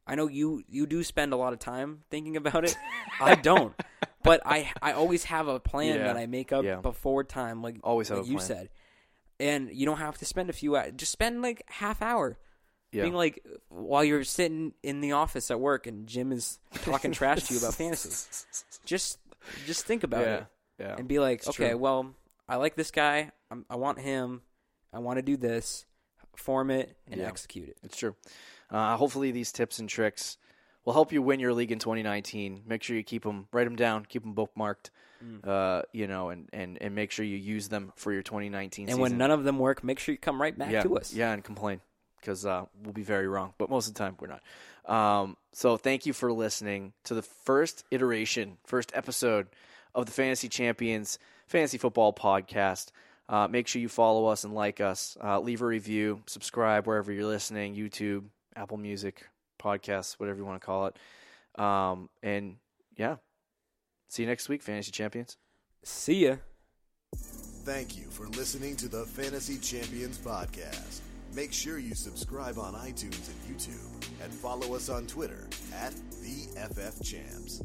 I know you you do spend a lot of time thinking about it. [LAUGHS] I don't, but I I always have a plan Yeah. that I make up Yeah. before time, like Always have like you plan. said. And you don't have to spend a few hours. Just spend like half hour Yeah. being like while you're sitting in the office at work and Jim is talking trash to you about fantasy. [LAUGHS] Just just think about yeah. it Yeah. and be like, It's okay, true. well, I like this guy. I'm, I want him. I want to do this. Form it and execute it. It's true. Uh, hopefully, these tips and tricks will help you win your league in 2019. Make sure you keep them, write them down, keep them bookmarked. Mm. Uh, you know, and, and, and make sure you use them for your 2019 And season. when none of them work, make sure you come right back yeah, to us. Yeah, and complain because uh, we'll be very wrong. But most of the time, we're not. Um, so thank you for listening to the first iteration, first episode of the Fantasy Champions Fantasy Football Podcast. Uh, make sure you follow us and like us. Uh, leave a review, subscribe wherever you're listening YouTube, Apple Music, podcasts, whatever you want to call it. Um, and yeah, see you next week, Fantasy Champions. See ya. Thank you for listening to the Fantasy Champions Podcast. Make sure you subscribe on iTunes and YouTube and follow us on Twitter at the FF Champs.